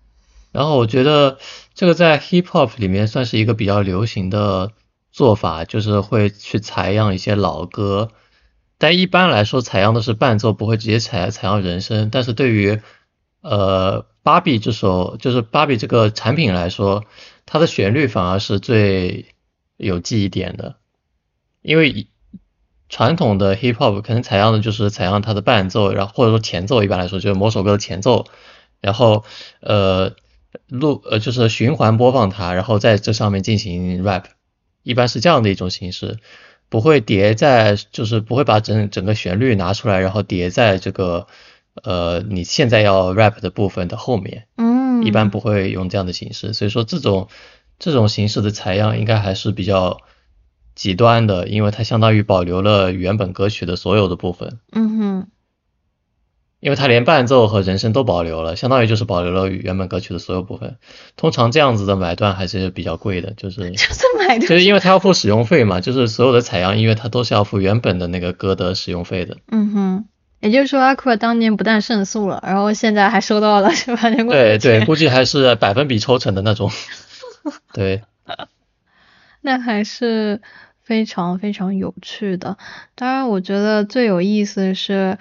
然后我觉得这个在 hip hop 里面算是一个比较流行的做法，就是会去采样一些老歌。但一般来说，采样的是伴奏，不会直接采采样人声。但是对于呃芭比这首，就是芭比这个产品来说，它的旋律反而是最有记忆点的，因为传统的 hip hop 可能采样的就是采样它的伴奏，然后或者说前奏，一般来说就是某首歌的前奏，然后呃录呃就是循环播放它，然后在这上面进行 rap，一般是这样的一种形式，不会叠在就是不会把整整个旋律拿出来，然后叠在这个呃你现在要 rap 的部分的后面，嗯，一般不会用这样的形式，所以说这种这种形式的采样应该还是比较极端的，因为它相当于保留了原本歌曲的所有的部分。嗯哼，因为它连伴奏和人声都保留了，相当于就是保留了原本歌曲的所有部分。通常这样子的买断还是比较贵的，就是 就是买的，就是因为它要付使用费嘛，就是所有的采样音乐它都是要付原本的那个歌的使用费的。嗯哼。也就是说，阿库尔当年不但胜诉了，然后现在还收到了是吧？对对，估计还是百分比抽成的那种。对，那还是非常非常有趣的。当然，我觉得最有意思的是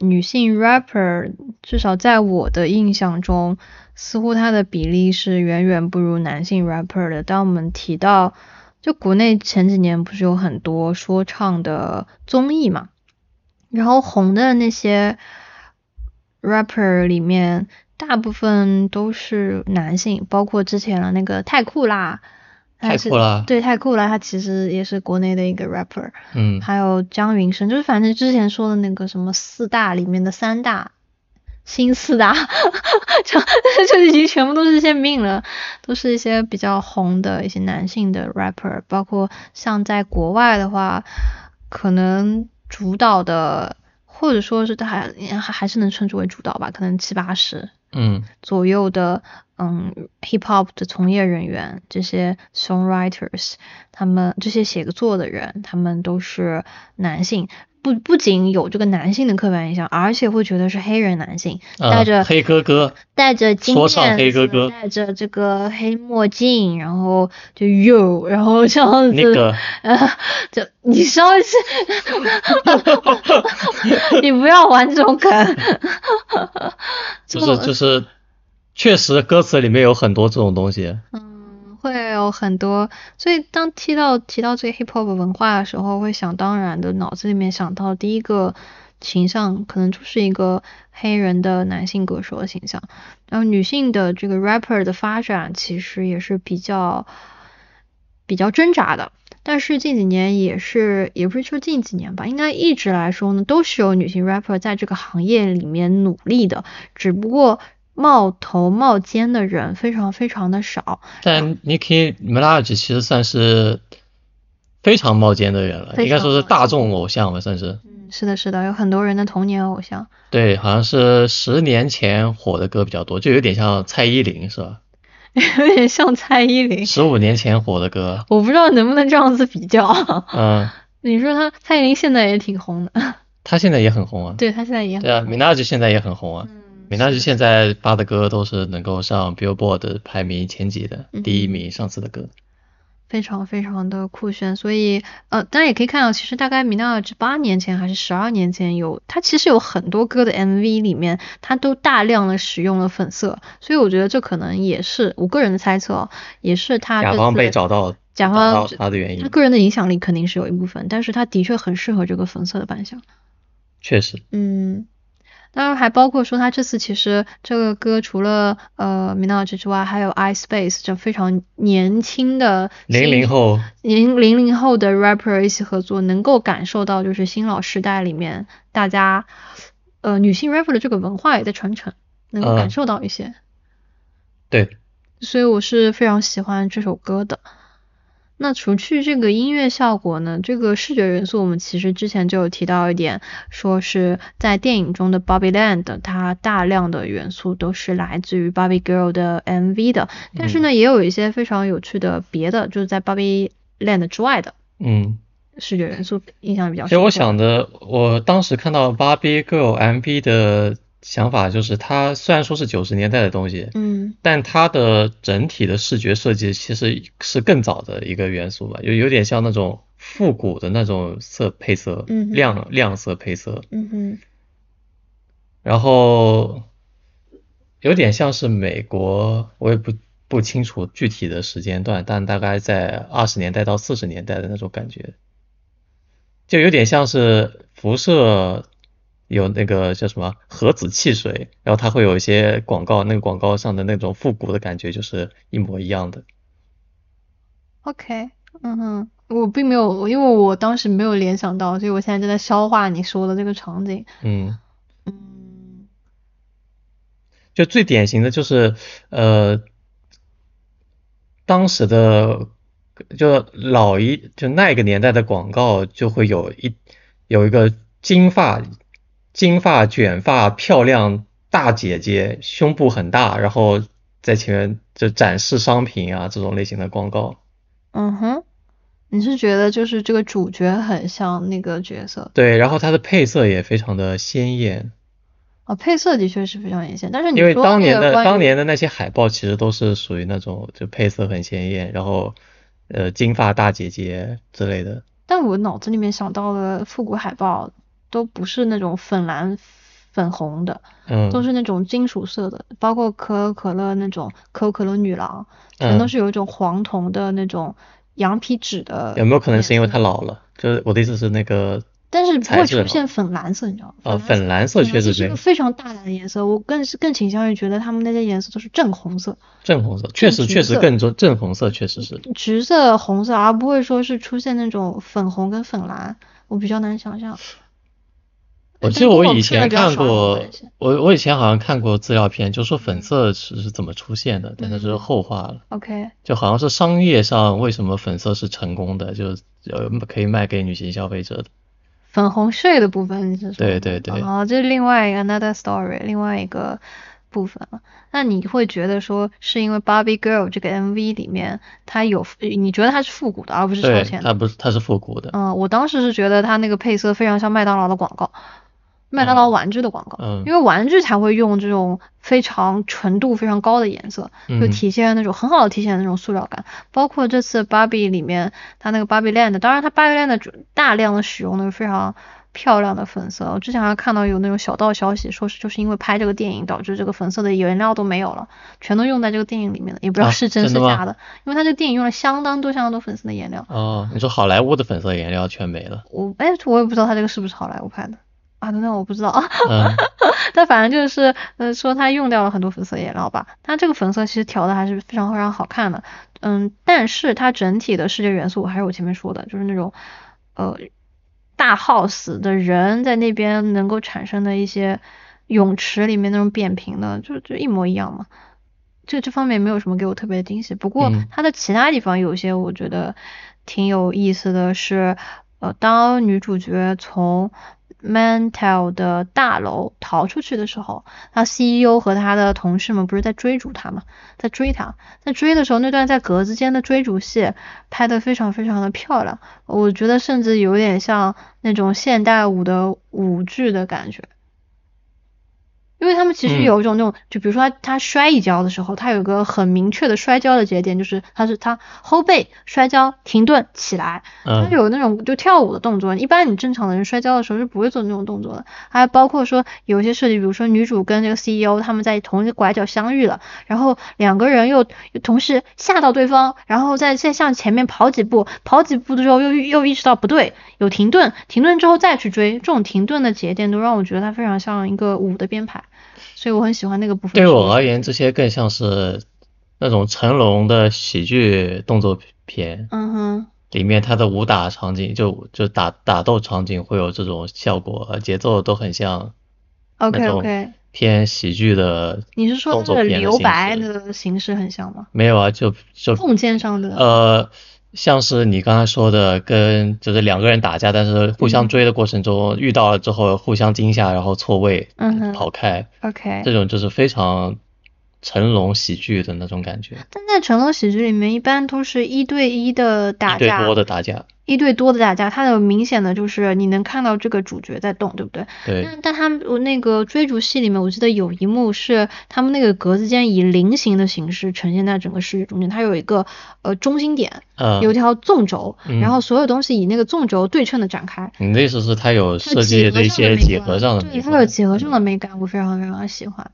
女性 rapper，至少在我的印象中，似乎她的比例是远远不如男性 rapper 的。当我们提到，就国内前几年不是有很多说唱的综艺嘛，然后红的那些 rapper 里面，大部分都是男性，包括之前的那个太酷啦。太酷啦。对，太酷啦。他其实也是国内的一个 rapper。嗯。还有姜云升，就是反正之前说的那个什么四大里面的三大，新四大，就 就已经全部都是一些命了，都是一些比较红的一些男性的 rapper，包括像在国外的话，可能主导的，或者说是他还还还是能称之为主导吧，可能七八十。嗯，左右的嗯，hip hop 的从业人员，这些 songwriters，他们这些写作的人，他们都是男性。不不仅有这个男性的刻板印象，而且会觉得是黑人男性，带着黑哥哥，带着金链黑哥哥，带着这个黑墨镜，然后就 you，然后这样子，呃，就你稍微是，你不要玩这种梗，就是就是，确实歌词里面有很多这种东西。会有很多，所以当提到提到这个 hip hop 文化的时候，会想当然的脑子里面想到第一个形象，可能就是一个黑人的男性歌手的形象。然后女性的这个 rapper 的发展其实也是比较比较挣扎的，但是近几年也是，也不是说近几年吧，应该一直来说呢，都是有女性 rapper 在这个行业里面努力的，只不过。冒头冒尖的人非常非常的少，但 Nicki Minaj 其实算是非常冒尖的人了，应该说是大众偶像吧，算是。嗯，是的，是的，有很多人的童年偶像。对，好像是十年前火的歌比较多，就有点像蔡依林，是吧？有点像蔡依林。十五年前火的歌。我不知道能不能这样子比较。嗯。你说他蔡依林现在也挺红的。他现在也很红啊。对他现在也。对啊，Minaj 现在也很红啊。米娜是现在发的歌都是能够上 Billboard 排名前几的，第一名上次的歌，非常非常的酷炫。所以呃，大家也可以看到，其实大概米娜这八年前还是十二年前有，他其实有很多歌的 MV 里面，他都大量的使用了粉色。所以我觉得这可能也是我个人的猜测，也是他甲方被找到，甲方他的原因。他个人的影响力肯定是有一部分，但是他的确很适合这个粉色的扮相。确实。嗯。当然还包括说他这次其实这个歌除了呃 Minaj 之外，还有 iSpace 这非常年轻的零零后零零零后的 rapper 一起合作，能够感受到就是新老时代里面大家呃女性 rapper 的这个文化也在传承，能够感受到一些。对。所以我是非常喜欢这首歌的。那除去这个音乐效果呢？这个视觉元素我们其实之前就有提到一点，说是在电影中的 Bobby Land，它大量的元素都是来自于 Bobby Girl 的 MV 的。但是呢，也有一些非常有趣的别的，就是在 Bobby Land 之外的，嗯，视觉元素印象比较深。其实我想的，我当时看到 Bobby Girl MV 的。想法就是，它虽然说是九十年代的东西，嗯，但它的整体的视觉设计其实是更早的一个元素吧，有有点像那种复古的那种色配色，嗯，亮亮色配色，嗯哼，然后有点像是美国，我也不不清楚具体的时间段，但大概在二十年代到四十年代的那种感觉，就有点像是辐射。有那个叫什么核子汽水，然后它会有一些广告，那个广告上的那种复古的感觉就是一模一样的。OK，嗯哼，我并没有，因为我当时没有联想到，所以我现在正在消化你说的这个场景。嗯嗯，就最典型的就是呃，当时的就老一就那个年代的广告就会有一有一个金发。金发卷发漂亮大姐姐，胸部很大，然后在前面就展示商品啊，这种类型的广告。嗯哼，你是觉得就是这个主角很像那个角色？对，然后它的配色也非常的鲜艳。啊，配色的确是非常鲜艳，但是你因为当年的当年的那些海报其实都是属于那种就配色很鲜艳，然后呃金发大姐姐之类的。但我脑子里面想到的复古海报。都不是那种粉蓝、粉红的，嗯，都是那种金属色的，包括可口可乐那种可口可乐女郎，全都是有一种黄铜的那种羊皮纸的。有没有可能是因为它老了？就是我的意思是那个但是不会出现粉蓝色，你知道吗？哦，粉蓝色确实是一个，非常大胆的颜色，我更是更倾向于觉得他们那些颜色都是正红色、正红色，确实确实更多正红色，确实是。橘色、红色，而不会说是出现那种粉红跟粉蓝，我比较难想象。我记得我以前看过，我我以前好像看过资料片，就说粉色是是怎么出现的，但那是嗯后话了。OK，就好像是商业上为什么粉色是成功的，就呃可以卖给女性消费者的。粉红税的部分你是说？对对对哦，这是另外一个 another story，另外一个部分了。那你会觉得说是因为 Barbie Girl 这个 MV 里面它有，你觉得它是复古的，而不是超，前的？它不是它是复古的。嗯，我当时是觉得它那个配色非常像麦当劳的广告，麦当劳玩具的广告，嗯因为玩具才会用这种非常纯度非常高的颜色，就嗯体现那种很好的体现那种塑料感。包括这次芭比里面它那个芭比 land，当然它芭比 land 主大量的使用的是非常漂亮的粉色。我之前还看到有那种小道消息，说是就是因为拍这个电影导致这个粉色的颜料都没有了，全都用在这个电影里面了，也不知道啊是真是假的，因为它这个电影用了相当多相当多粉色的颜料。哦，你说好莱坞的粉色颜料全没了。我哎，我也不知道它这个是不是好莱坞拍的啊，那我不知道。啊。嗯。但反正就是呃说他用掉了很多粉色颜料吧，它这个粉色其实调的还是非常非常好看的，嗯，但是它整体的视觉元素还是我前面说的，就是那种呃大 house 的人在那边能够产生的一些泳池里面那种扁平的，就就一模一样嘛。这这方面没有什么给我特别的惊喜，不过嗯。它的其他地方有些我觉得挺有意思的是，呃，当女主角从 Mantel 的大楼逃出去的时候，他 CEO 和他的同事们不是在追逐他吗？在追他，在追的时候那段在格子间的追逐戏拍的非常非常的漂亮，我觉得甚至有点像那种现代舞的舞剧的感觉。因为他们其实嗯。有一种那种，就比如说他他摔一跤的时候，他有个很明确的摔跤的节点，就是他是他后背摔跤停顿起来，他嗯有那种就跳舞的动作，一般你正常的人摔跤的时候是不会做那种动作的。还包括说有一些设计，比如说女主跟这个 CEO 他们在同一个拐角相遇了，然后两个人又又同时吓到对方，然后再再向前面跑几步，跑几步的时候又又意识到不对，有停顿，停顿之后再去追，这种停顿的节点都让我觉得它非常像一个舞的编排，所以我很喜欢那个部分。对我而言，这些更像是那种成龙的喜剧动作片，嗯哼，里面他的武打场景就就打打斗场景会有这种效果，呃节奏都很像 OK OK，偏喜剧的你是说那个留白。的形式很像吗？没有啊，就就空间上的，呃，像是你刚才说的，跟就是两个人打架，但是互相嗯。追的过程中遇到了之后互相惊吓，然后错位嗯跑开，OK，这种就是非常成龙喜剧的那种感觉，但在成龙喜剧里面，一般都是一对一的打一对架，多的打架，一对多的打架，它有明显的就是你能看到这个主角在动，对不对？对，但但他们我那个追逐戏里面，我记得有一幕是他们那个格子间以菱形的形式呈现在整个视觉中间，它有一个呃中心点，嗯，有一条纵轴，嗯然后所有东西以那个纵轴对称的展开。你的意思是它有设计的一些几几何何上的对，它有几何上的美感，我非常非常的喜欢。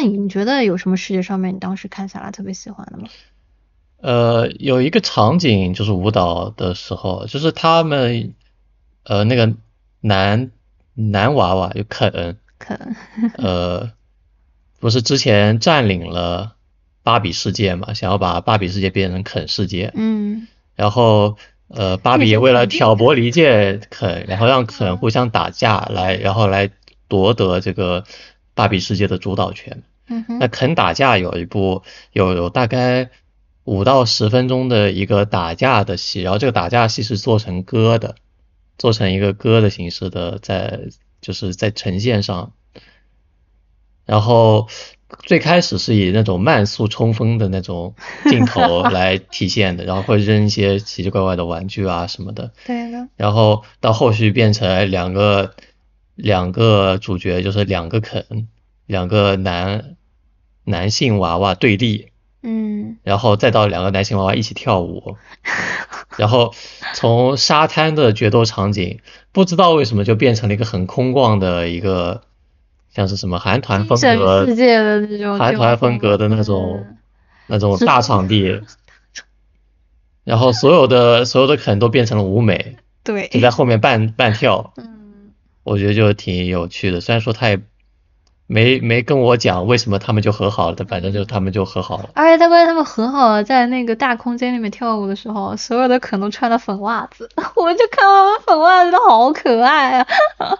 那你你觉得有什么视觉上面你当时看下来特别喜欢的吗？呃，有一个场景就是舞蹈的时候，就是他们呃那个男男娃娃就肯，肯，呃，不是之前占领了芭比世界嘛，想要把芭比世界变成肯世界，嗯。然后呃，芭比这个为了挑拨离间肯，然后让肯互相打架来，然后来夺得这个芭比世界的主导权。嗯哼那肯打架有一部有有大概五到十分钟的一个打架的戏，然后这个打架戏是做成歌的，做成一个歌的形式的，在就是在呈现上。然后最开始是以那种慢速冲锋的那种镜头 来体现的，然后会扔一些奇奇怪怪的玩具啊什么的。对的，然后到后续变成两个两个主角，就是两个肯，两个男男性娃娃对立，嗯。然后再到两个男性娃娃一起跳舞，然后从沙滩的决斗场景，不知道为什么就变成了一个很空旷的一个，像是什么韩团风格世界的那种韩团风格的那种嗯。那种大场地，然后所有的所有的肯都变成了舞美，对，就在后面伴伴跳，嗯，我觉得就挺有趣的。虽然说他也没没跟我讲为什么他们就和好了，但反正就他们就和好了。而且他关键他们和好了，在那个大空间里面跳舞的时候，所有的可能穿了粉袜子，我就看他们粉袜子都好可爱啊。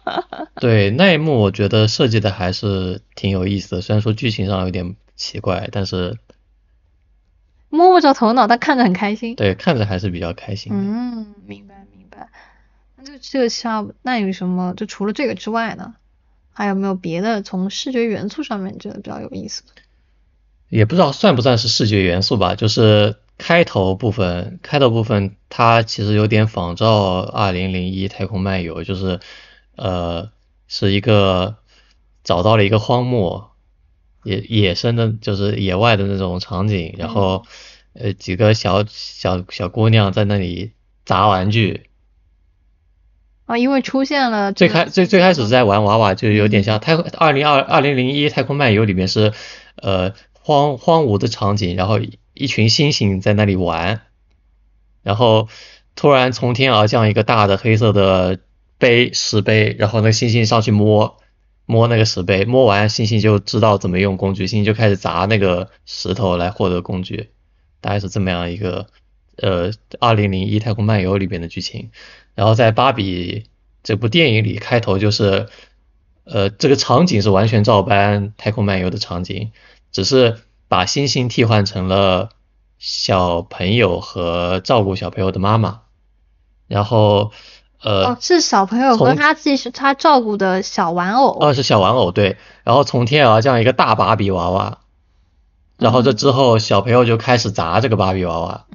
对那一幕，我觉得设计的还是挺有意思的。虽然说剧情上有点奇怪，但是摸不着头脑，但看着很开心。对看着还是比较开心的。嗯，明白明白。那就这个像那有什么？就除了这个之外呢，还有没有别的从视觉元素上面你觉得比较有意思的？也不知道算不算是视觉元素吧，就是开头部分，开头部分它其实有点仿照《二零零一太空漫游》，就是呃是一个找到了一个荒漠，野野生的，就是野外的那种场景，然后呃几个小小小姑娘在那里砸玩具，啊，因为出现了最开最最开始在玩娃娃，就有点像太二零二二零零一太空漫游里面是呃荒荒芜的场景，然后一群猩猩在那里玩，然后突然从天而降一个大的黑色的杯石碑，然后那个猩猩上去摸摸那个石碑，摸完猩猩就知道怎么用工具，猩猩就开始砸那个石头来获得工具，大概是这么样一个呃二零零一太空漫游里边的剧情。然后在芭比这部电影里，开头就是，呃，这个场景是完全照搬太空漫游的场景，只是把星星替换成了小朋友和照顾小朋友的妈妈，然后，呃，哦，是小朋友和他自己是他照顾的小玩偶。哦，是小玩偶对，然后从天而降一个大芭比娃娃，然后这之后小朋友就开始砸这个芭比娃娃，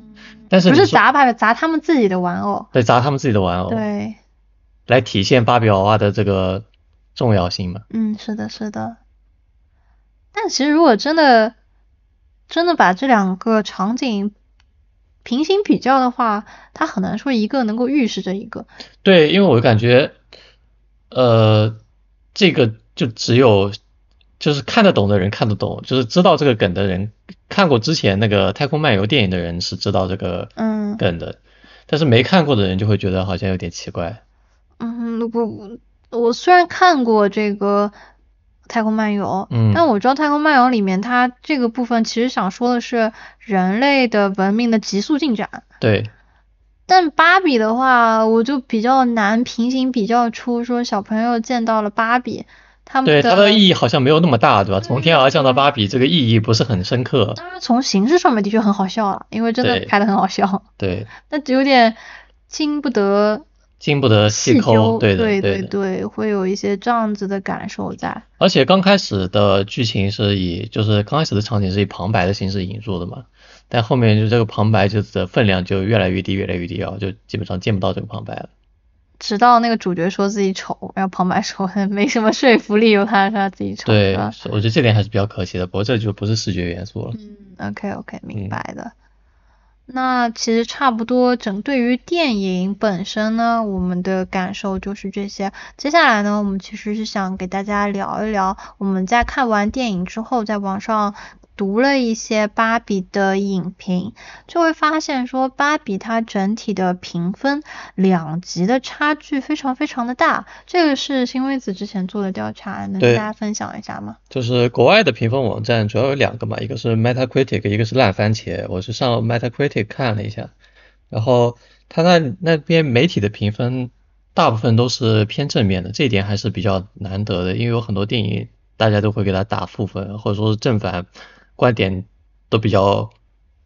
但是不是砸芭比，砸他们自己的玩偶。对砸他们自己的玩偶，对，来体现芭比娃娃的这个重要性嘛。嗯，是的，是的。但其实如果真的真的把这两个场景平行比较的话，它很难说一个能够预示着一个。对，因为我感觉，呃，这个就只有就是看得懂的人看得懂，就是知道这个梗的人，看过之前那个《太空漫游》电影的人是知道这个嗯梗的，但是没看过的人就会觉得好像有点奇怪。嗯，我我虽然看过这个《太空漫游》，嗯但我知道《太空漫游》里面它这个部分其实想说的是人类的文明的急速进展。对，但芭比的话，我就比较难平行比较出说小朋友见到了芭比，他们对，它的的意义好像没有那么大，对吧？从天而降的芭比这个意义不是很深刻。当然从形式上面的确很好笑了，因为真的对拍的很好笑，对，那有点经不得经不得细抠，究，对的，对对的。对，会有一些这样子的感受在。而且刚开始的剧情是以，就是刚开始的场景是以旁白的形式引入的嘛，但后面就这个旁白就的分量就越来越低，越来越低啊，就基本上见不到这个旁白了。直到那个主角说自己丑，然后旁白说没什么说服力，由他说他自己丑，对吧，我觉得这点还是比较可惜的，不过这就不是视觉元素了。嗯，OK OK，明嗯白的。那其实差不多，整对于电影本身呢，我们的感受就是这些。接下来呢，我们其实是想给大家聊一聊，我们在看完电影之后，在网上读了一些芭比的影评，就会发现说，芭比它整体的评分两极的差距非常非常的大。这个是新微子之前做的调查，能跟大家分享一下吗？就是国外的评分网站主要有两个嘛，一个是 Metacritic，一个是烂番茄。我是上 Metacritic 看了一下，然后它那那边媒体的评分大部分都是偏正面的，这一点还是比较难得的，因为有很多电影大家都会给它打负分，或者说是正反观点都比较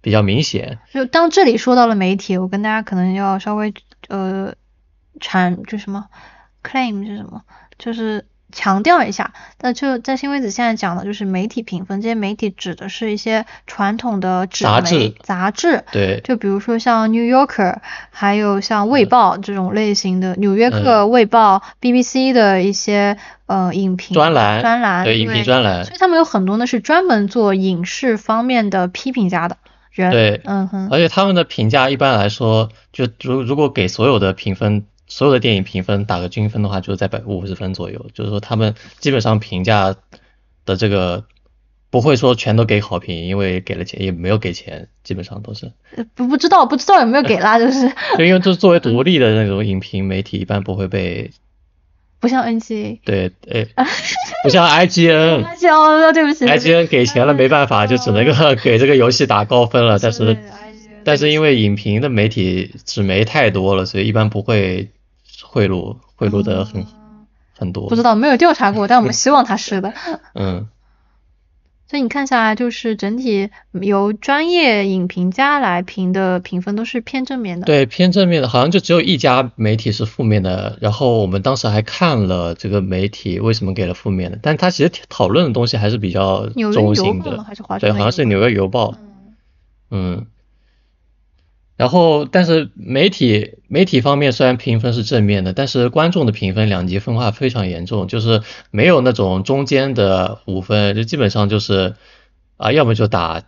比较明显。就当这里说到了媒体，我跟大家可能要稍微呃产就什么 claim 是什么，就是强调一下。那就在新微子现在讲的就是媒体评分，这些媒体指的是一些传统的纸杂媒志杂志。对，就比如说像 New Yorker，还有像卫嗯报这种类型的，纽约客、卫报、BBC 的一些呃影评专栏专栏，对影评专栏所以他们有很多呢是专门做影视方面的批评家的人，对嗯哼，而且他们的评价一般来说，就如如果给所有的评分，所有的电影评分打个均分的话，就是在百五十分左右。就是说他们基本上评价的这个不会说全都给好评，因为给了钱也没有给钱，基本上都是。呃不不知道不知道有没有给啦，就是就因为这作为独立的那种影评媒体，一般不会被不像 NGA。对诶，不像 IGN。哦，对不起。IGN 给钱了没办法，就只能够 给这个游戏打高分了。但是但是因为影评的媒体纸媒太多了，所以一般不会贿赂贿赂的很很多。不知道没有调查过，但我们 希望他是的。嗯，所以你看下来，就是整体由专业影评家来评的评分都是偏正面的。对，偏正面的，好像就只有一家媒体是负面的。然后我们当时还看了这个媒体为什么给了负面的，但他其实讨论的东西还是比较中性的对，好像是纽约邮报。报。嗯，然后但是媒体媒体方面虽然评分是正面的，但是观众的评分两极分化非常严重，就是没有那种中间的五分，就基本上就是啊，要么就打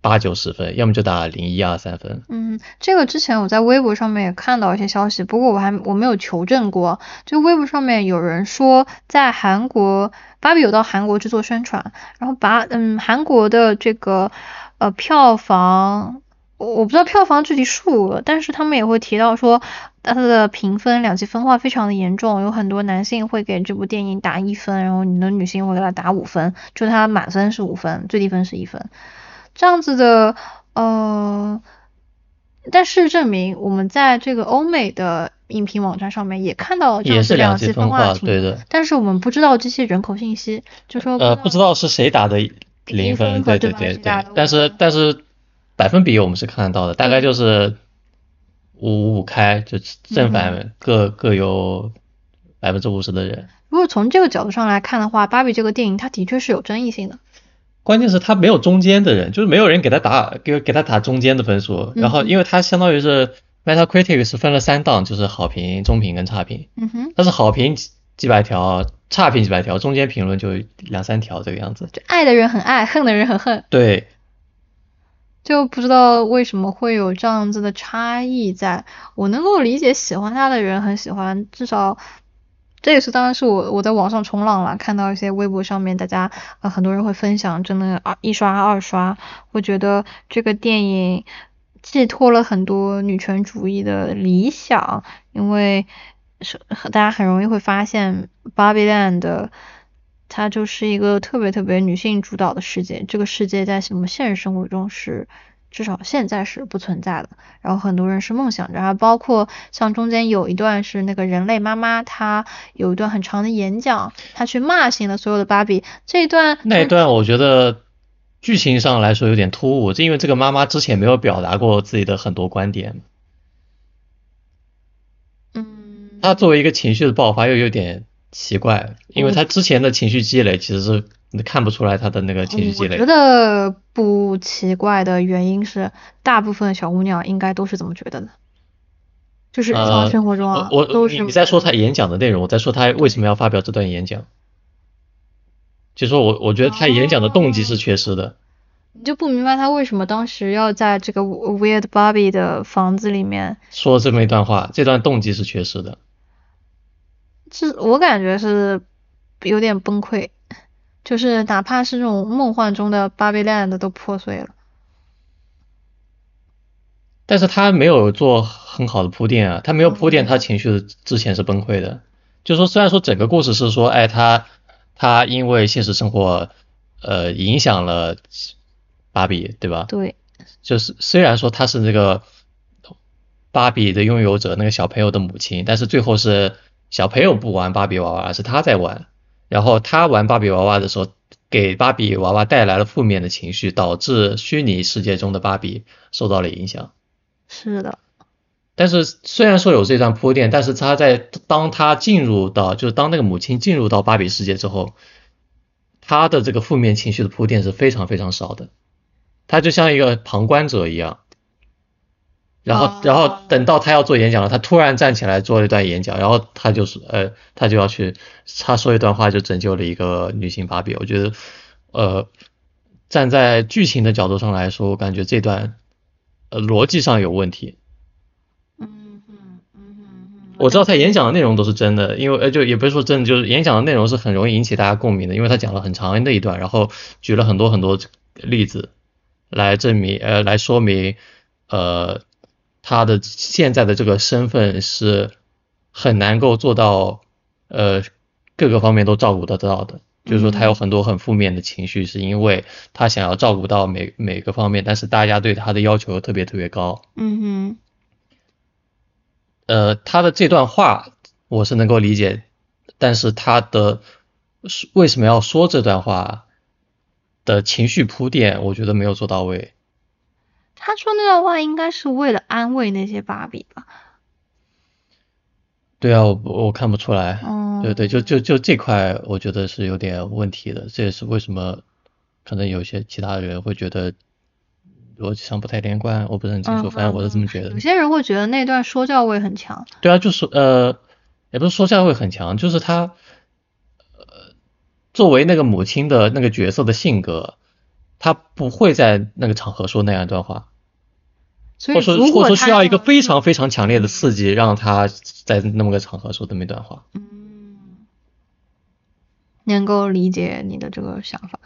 八九十分，要么就打零一二三分。嗯，这个之前我在微博上面也看到一些消息，不过我还我没有求证过。就微博上面有人说，在韩国，芭比有到韩国去做宣传，然后把嗯韩国的这个呃票房，我我不知道票房具体数额，但是他们也会提到说，它的评分两极分化非常的严重，有很多男性会给这部电影打一分，然后你的女性会给他打五分，就它满分是五分，最低分是一分。这样子的，呃，但事实证明，我们在这个欧美的影评网站上面也看到了这样子也是两极极分化，化的，对的。但是我们不知道这些人口信息，就说呃，不知道是谁打的零分，对对对但是但是百分比我们是看得到的，大概就是五五五开，就正反各各有百分之五十的人。如果从这个角度上来看的话，芭比这个电影它的确是有争议性的。关键是他没有中间的人，就是没有人给他打给给他打中间的分数，然后因为他相当于是 Metacritic 是分了三档，就是好评、中评跟差评，嗯哼，但是好评几几百条，差评几百条，中间评论就两三条这个样子。就爱的人很爱，恨的人很恨，对，就不知道为什么会有这样子的差异在。我能够理解喜欢他的人很喜欢，至少这也是当然是我我在网上冲浪了，看到一些微博上面大家呃很多人会分享，真的二一刷二刷，会觉得这个电影寄托了很多女权主义的理想，因为是大家很容易会发现 Barbie Land。它就是一个特别特别女性主导的世界，这个世界在我们现实生活中是至少现在是不存在的。然后很多人是梦想着，还包括像中间有一段是那个人类妈妈，她有一段很长的演讲，她去骂醒了所有的芭比。这一段那一段我觉得剧情上来说有点突兀，是因为这个妈妈之前没有表达过自己的很多观点，嗯，她作为一个情绪的爆发又有点奇怪，因为他之前的情绪积累其实是你看不出来他的那个情绪积累我觉。得不奇怪的原因是，大部分小姑娘应该都是这么觉得的，就是日常呃生活中啊，我我都是你你在说他演讲的内容，我在说他为什么要发表这段演讲。就说我我觉得他演讲的动机是缺失的。你就不明白他为什么当时要在这个 Weird Barbie 的房子里面，说这么一段话，这段动机是缺失的。是我感觉是有点崩溃，就是哪怕是那种梦幻中的 Barbie Land 都破碎了。但是他没有做很好的铺垫啊，他没有铺垫他情绪的之前是崩溃的。就说虽然说整个故事是说，哎，他他因为现实生活呃影响了芭比，对吧？对，就是虽然说他是那个芭比的拥有者，那个小朋友的母亲，但是最后是小朋友不玩芭比娃娃，而是他在玩。然后他玩芭比娃娃的时候，给芭比娃娃带来了负面的情绪，导致虚拟世界中的芭比受到了影响。是的，但是虽然说有这段铺垫，但是他在当他进入到，就是当那个母亲进入到芭比世界之后，他的这个负面情绪的铺垫是非常非常少的，他就像一个旁观者一样。然后哦，然后等到他要做演讲了，他突然站起来做了一段演讲，然后他就是呃，他就要去，他说一段话就拯救了一个女性芭比。我觉得，呃，站在剧情的角度上来说，我感觉这段呃逻辑上有问题。嗯哼嗯哼嗯，我知道他演讲的内容都是真的，因为呃就也不是说真的，就是演讲的内容是很容易引起大家共鸣的，因为他讲了很长的一段，然后举了很多很多例子来证明呃来说明呃他的现在的这个身份是很难够做到呃各个方面都照顾得到的。就是说他有很多很负面的情绪，是因为他想要照顾到每每个方面，但是大家对他的要求又特别特别高。嗯哼，呃，他的这段话我是能够理解，但是他的为什么要说这段话的情绪铺垫，我觉得没有做到位。他说那段话应该是为了安慰那些芭比吧？对啊，我我看不出来。哦，对对，就就就这块，我觉得是有点问题的。这也是为什么可能有些其他人会觉得逻辑上不太连贯。我不是很清楚，反正我是这么觉得。有些人会觉得那段说教味很强。对啊，就是呃，也不是说教味很强，就是他呃作为那个母亲的那个角色的性格，他不会在那个场合说那样一段话。或者说，或者说需要一个非常非常强烈的刺激，让他在那么个场合说这么一段话。嗯，能够理解你的这个想法。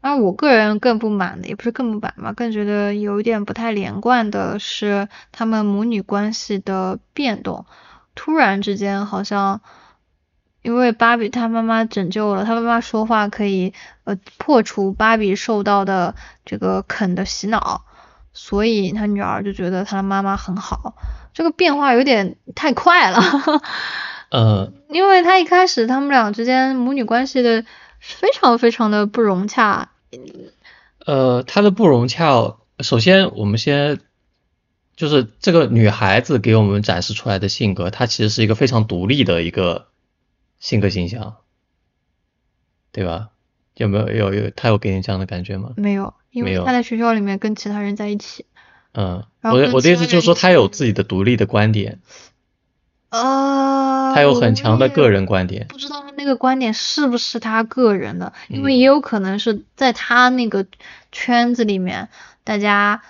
那我个人更不满的，也不是更不满吧，更觉得有一点不太连贯的是他们母女关系的变动。突然之间，好像因为芭比她妈妈拯救了她妈妈，说话可以呃破除芭比受到的这个肯的洗脑。所以她女儿就觉得她的妈妈很好，这个变化有点太快了。呃，因为他一开始他们俩之间母女关系的非常非常的不融洽。呃，她的不融洽，首先我们先就是这个女孩子给我们展示出来的性格，她其实是一个非常独立的一个性格形象，对吧？有没有有有他有给你这样的感觉吗？没有。因为他在学校里面跟其他人在一起。嗯，我我的意思就是说，他有自己的独立的观点。啊。他有很强的个人观点。不知道他那个观点是不是他个人的，因为也有可能是在他那个圈子里面，大家。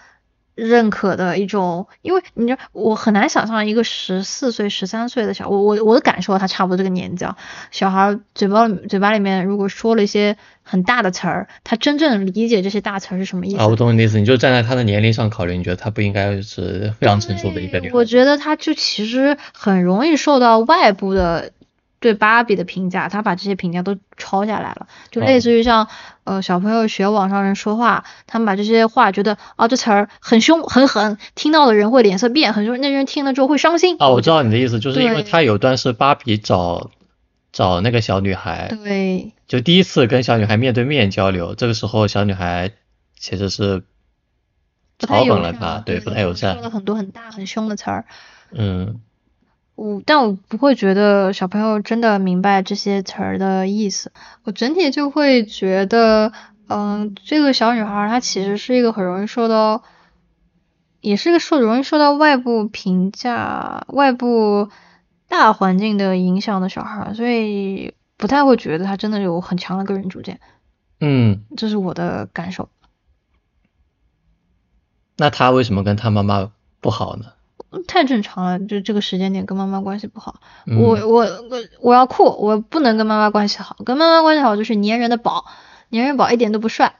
认可的一种，因为你知道，我很难想象一个十四岁、十三岁的小，我我我的感受，他差不多这个年纪啊，小孩嘴巴嘴巴里面如果说了一些很大的词儿，他真正理解这些大词儿是什么意思啊？我懂你的意思，你就站在他的年龄上考虑，你觉得他不应该是非常成熟的一个女孩？我觉得他就其实很容易受到外部的。对芭比的评价，他把这些评价都抄下来了，就类似于像呃小朋友学网上人说话，他们把这些话觉得啊这词儿很凶很狠，听到的人会脸色变，很凶那人听了之后会伤心。啊，我知道你的意思，就是因为他有段是芭比找找那个小女孩，对，就第一次跟小女孩面对面交流，这个时候小女孩其实是嘲讽了他，对，不太友善，说了很多很大很凶的词儿，嗯。我但我不会觉得小朋友真的明白这些词儿的意思，我整体就会觉得，嗯，这个小女孩她其实是一个很容易受到，也是个受容易受到外部评价、外部大环境的影响的小孩，所以不太会觉得她真的有很强的个人主见。嗯，这是我的感受。那她为什么跟她妈妈不好呢？太正常了，就这个时间点跟妈妈关系不好，我我我我要酷，我不能跟妈妈关系好，跟妈妈关系好就是粘人的宝，粘人宝一点都不帅。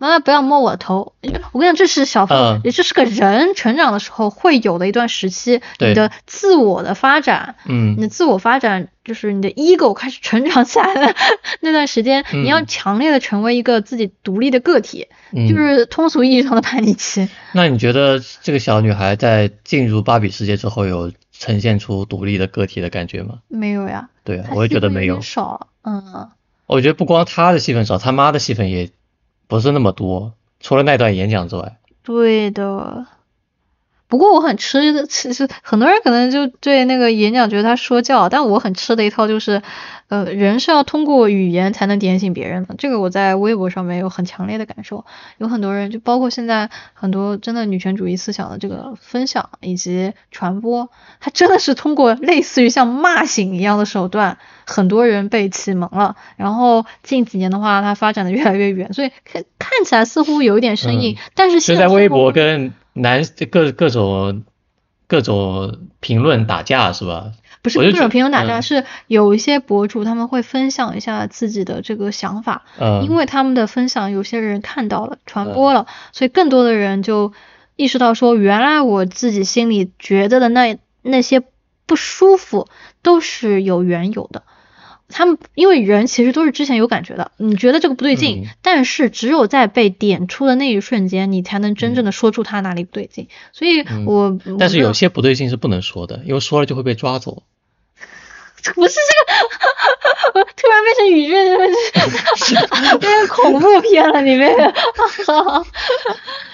妈妈不要摸我的头，我跟你讲，这是小朋友，这是个人成长的时候会有的一段时期，你的自我的发展，嗯，你的自我发展就是你的 ego 开始成长起来的 那段时间，你要强烈的成为一个自己独立的个体，就是通俗意义上的叛逆期。那你觉得这个小女孩在进入芭比世界之后，有呈现出独立的个体的感觉吗？没有呀。对啊，我也觉得没有。少，嗯。我觉得不光她的戏份少，她妈的戏份也。不是那么多，除了那段演讲之外。对的。不过我很吃的，其实很多人可能就对那个演讲觉得他说教，但我很吃的一套就是，呃，人是要通过语言才能点醒别人的。这个我在微博上面有很强烈的感受，有很多人就包括现在很多真的女权主义思想的这个分享以及传播，它真的是通过类似于像骂醒一样的手段，很多人被启蒙了。然后近几年的话，它发展的越来越远，所以看看起来似乎有一点生硬，但是现在微博跟。男各各种各种评论打架是吧？不是各种评论打架，嗯是有一些博主他们会分享一下自己的这个想法，嗯，因为他们的分享有些人看到了传播了，所以更多的人就意识到说，原来我自己心里觉得的那那些不舒服都是有缘由的。他们因为人其实都是之前有感觉的，你觉得这个不对劲，嗯但是只有在被点出的那一瞬间，你才能真正的说出他哪里不对劲。所以嗯我，但是有些不对劲是不能说的，因为说了就会被抓走。不是这个，我 突然变成语句，变成恐怖片了，里面。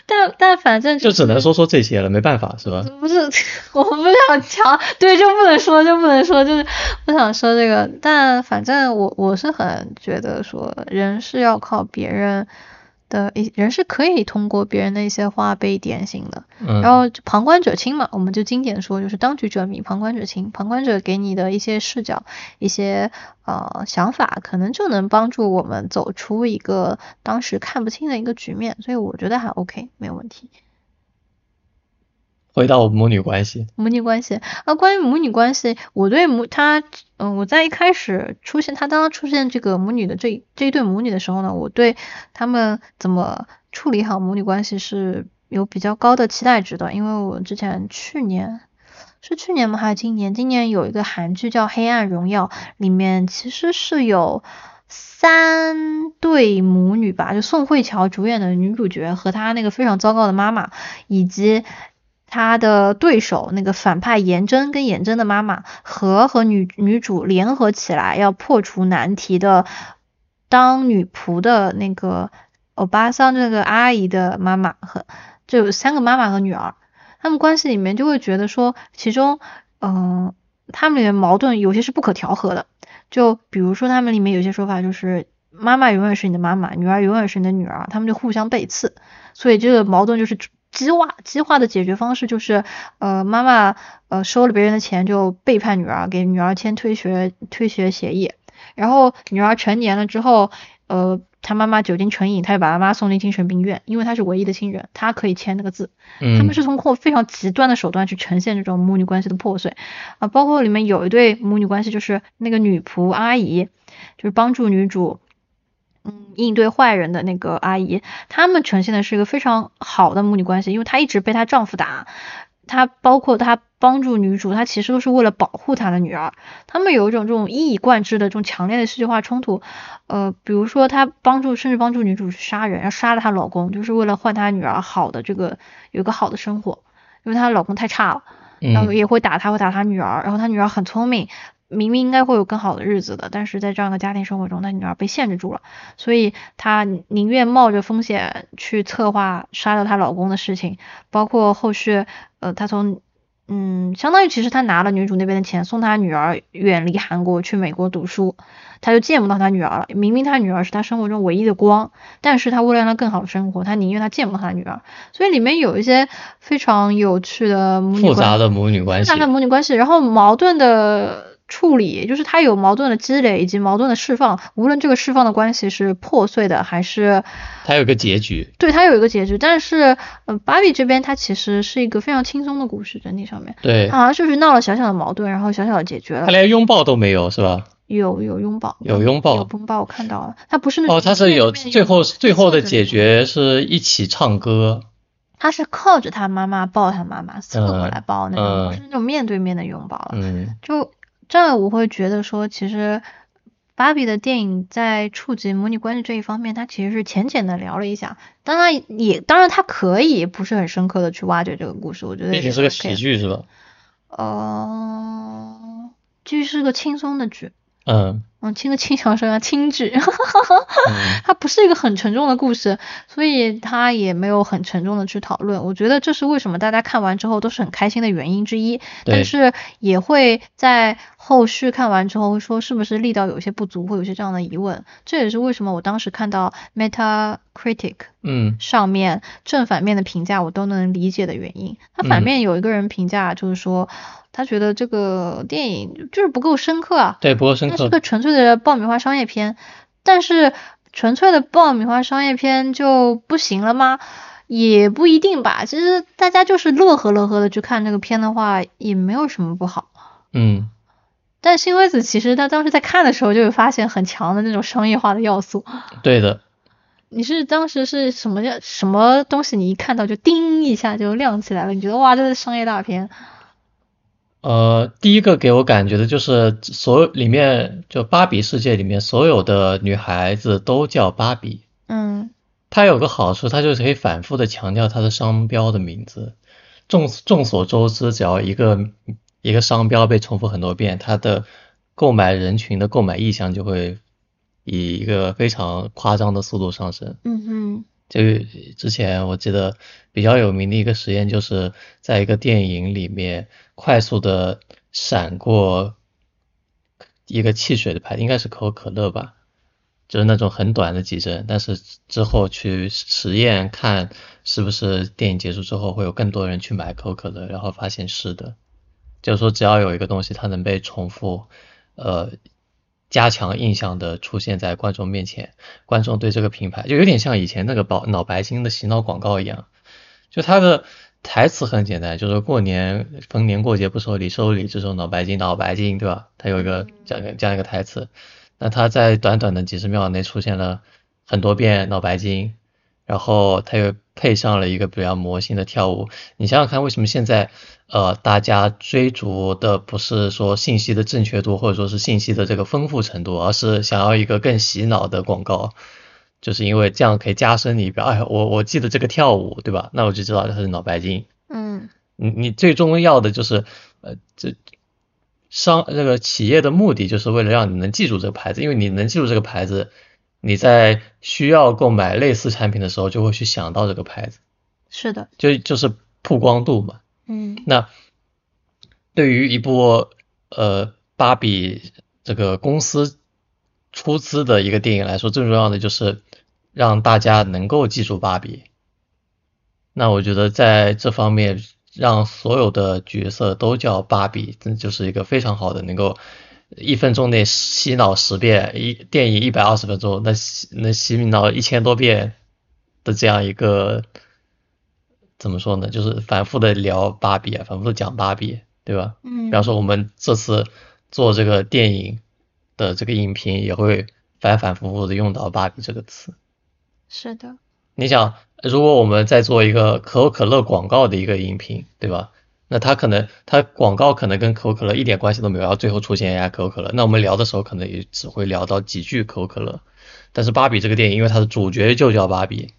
但但反正就只能说说这些了，没办法是吧？不是，我不想强，对，就不能说，就不能说，就是不想说这个。但反正我我是很觉得说，人是要靠别人的一，人是可以通过别人的一些话被点醒的。嗯，然后就旁观者清嘛，我们就经典说就是当局者迷，旁观者清。旁观者给你的一些视角、一些呃想法，可能就能帮助我们走出一个当时看不清的一个局面，所以我觉得还 OK，没有问题。回到母女关系，母女关系啊，关于母女关系，我对母他，嗯、我在一开始出现他当他出现这个母女的这这一对母女的时候呢，我对他们怎么处理好母女关系是有比较高的期待值的，因为我之前去年是去年吗？还是今年？今年有一个韩剧叫《黑暗荣耀》，里面其实是有。三对母女吧，就宋慧乔主演的女主角和她那个非常糟糕的妈妈，以及他的对手那个反派颜真跟颜真的妈妈和和女女主联合起来要破除难题的当女仆的那个欧巴桑这个阿姨的妈妈和就有三个妈妈和女儿，他们关系里面就会觉得说其中嗯、他们里面矛盾有些是不可调和的，就比如说他们里面有些说法就是妈妈永远是你的妈妈，女儿永远是你的女儿，他们就互相背刺，所以这个矛盾就是激化，激化的解决方式就是，呃，妈妈呃收了别人的钱就背叛女儿，给女儿签退学退学协议，然后女儿成年了之后，呃，她妈妈酒精成瘾，她就把她妈送进精神病院，因为她是唯一的亲人，她可以签那个字。他嗯们是通过非常极端的手段去呈现这种母女关系的破碎啊，包括里面有一对母女关系，就是那个女仆阿姨，就是帮助女主。嗯，应对坏人的那个阿姨，他们呈现的是一个非常好的母女关系，因为她一直被她丈夫打，她包括她帮助女主，她其实都是为了保护她的女儿。他们有一种这种一以贯之的这种强烈的戏剧化冲突，呃，比如说她帮助，甚至帮助女主去杀人，要杀了她老公，就是为了换她女儿好的这个有一个好的生活，因为她老公太差了，然后嗯也会打她，会打她女儿，然后她女儿很聪明，明明应该会有更好的日子的，但是在这样的家庭生活中，她女儿被限制住了，所以她宁愿冒着风险去策划杀掉她老公的事情，包括后续，呃，她从嗯，相当于其实她拿了女主那边的钱，送她女儿远离韩国去美国读书，她就见不到她女儿了。明明她女儿是她生活中唯一的光，但是她为了让她更好的生活，她宁愿她见不到她女儿。所以里面有一些非常有趣的母女关复杂的母女关系复杂，的母女关系，然后矛盾的处理，就是他有矛盾的积累以及矛盾的释放，无论这个释放的关系是破碎的还是它有一个结局。对它有一个结局，但是呃，芭比这边它其实是一个非常轻松的故事，整体上面，对它，好像就是闹了小小的矛盾，然后小小的解决了他，连拥抱都没有是吧？有有拥抱，有拥抱有拥抱，我看到了，他不是那种哦，他是有最后最后的解决是一起唱歌，他是靠着他妈妈抱他妈妈侧过嗯来抱那种，是那种面对面的拥抱了。嗯就这样，我会觉得说，其实芭比的电影在触及母女关系这一方面，它其实是浅浅的聊了一下。当然也，当然它可以不是很深刻的去挖掘这个故事，我觉得毕竟是个喜。剧是吧？呃，剧是个轻松的剧，嗯嗯，听个轻小声啊，轻剧。嗯 它不是一个很沉重的故事，所以它也没有很沉重的去讨论。我觉得这是为什么大家看完之后都是很开心的原因之一，对但是也会在后续看完之后会说是不是力道有些不足，会有些这样的疑问。这也是为什么我当时看到 Metacritic 嗯上面正反面的评价我都能理解的原因。它反嗯面有一个人评价就是说，他觉得这个电影就是不够深刻啊，对，不够深刻。它是个纯粹的爆米花商业片，但是纯粹的爆米花商业片就不行了吗？也不一定吧。其实大家就是乐呵乐呵的去看这个片的话，也没有什么不好。嗯，但新微子其实他当时在看的时候就会发现很强的那种商业化的要素。对的。你是当时是什么叫什么东西？你一看到就叮一下就亮起来了，你觉得哇，这是商业大片。呃，第一个给我感觉的就是所有里面就芭比世界里面所有的女孩子都叫芭比。嗯。它有个好处，它就是可以反复的强调它的商标的名字。众众所周知，只要一个一个商标被重复很多遍，它的购买人群的购买意向就会以一个非常夸张的速度上升。嗯哼。就之前我记得比较有名的一个实验，就是在一个电影里面快速的闪过一个汽水的牌，应该是可口可乐吧，就是那种很短的几帧，但是之后去实验看是不是电影结束之后会有更多人去买可口可乐，然后发现是的，就是说只要有一个东西它能被重复，呃。加强印象的出现在观众面前，观众对这个品牌就有点像以前那个宝脑白金的洗脑广告一样，就它的台词很简单，就是过年逢年过节不收礼，收礼只收脑白金，脑白金，对吧？它有一个这样这样一个台词，那它在短短的几十秒内出现了很多遍脑白金，然后它又配上了一个比较魔性的跳舞，你想想看，为什么现在？呃，大家追逐的不是说信息的正确度，或者说是信息的这个丰富程度，而是想要一个更洗脑的广告，就是因为这样可以加深你，哎，我我记得这个跳舞，对吧？那我就知道它是脑白金。嗯。你你最重要的就是，呃，这商这个企业的目的就是为了让你能记住这个牌子，因为你能记住这个牌子，你在需要购买类似产品的时候就会去想到这个牌子。是的。就就是曝光度嘛。嗯，那对于一部呃芭比这个公司出资的一个电影来说，最重要的就是让大家能够记住芭比。那我觉得在这方面，让所有的角色都叫芭比，这就是一个非常好的，能够一分钟内洗脑十遍，一电影一百二十分钟，那洗那洗脑一千多遍的这样一个。怎么说呢？就是反复的聊芭比啊，反复的讲芭比，对吧？嗯。比方说我们这次做这个电影的这个影评，也会反反复复的用到芭比这个词。是的。你想，如果我们在做一个可口可乐广告的一个音频，对吧？那它可能它广告可能跟可口可乐一点关系都没有，然后最后出现一下可口可乐，那我们聊的时候可能也只会聊到几句可口可乐。但是芭比这个电影，因为它的主角就叫芭比，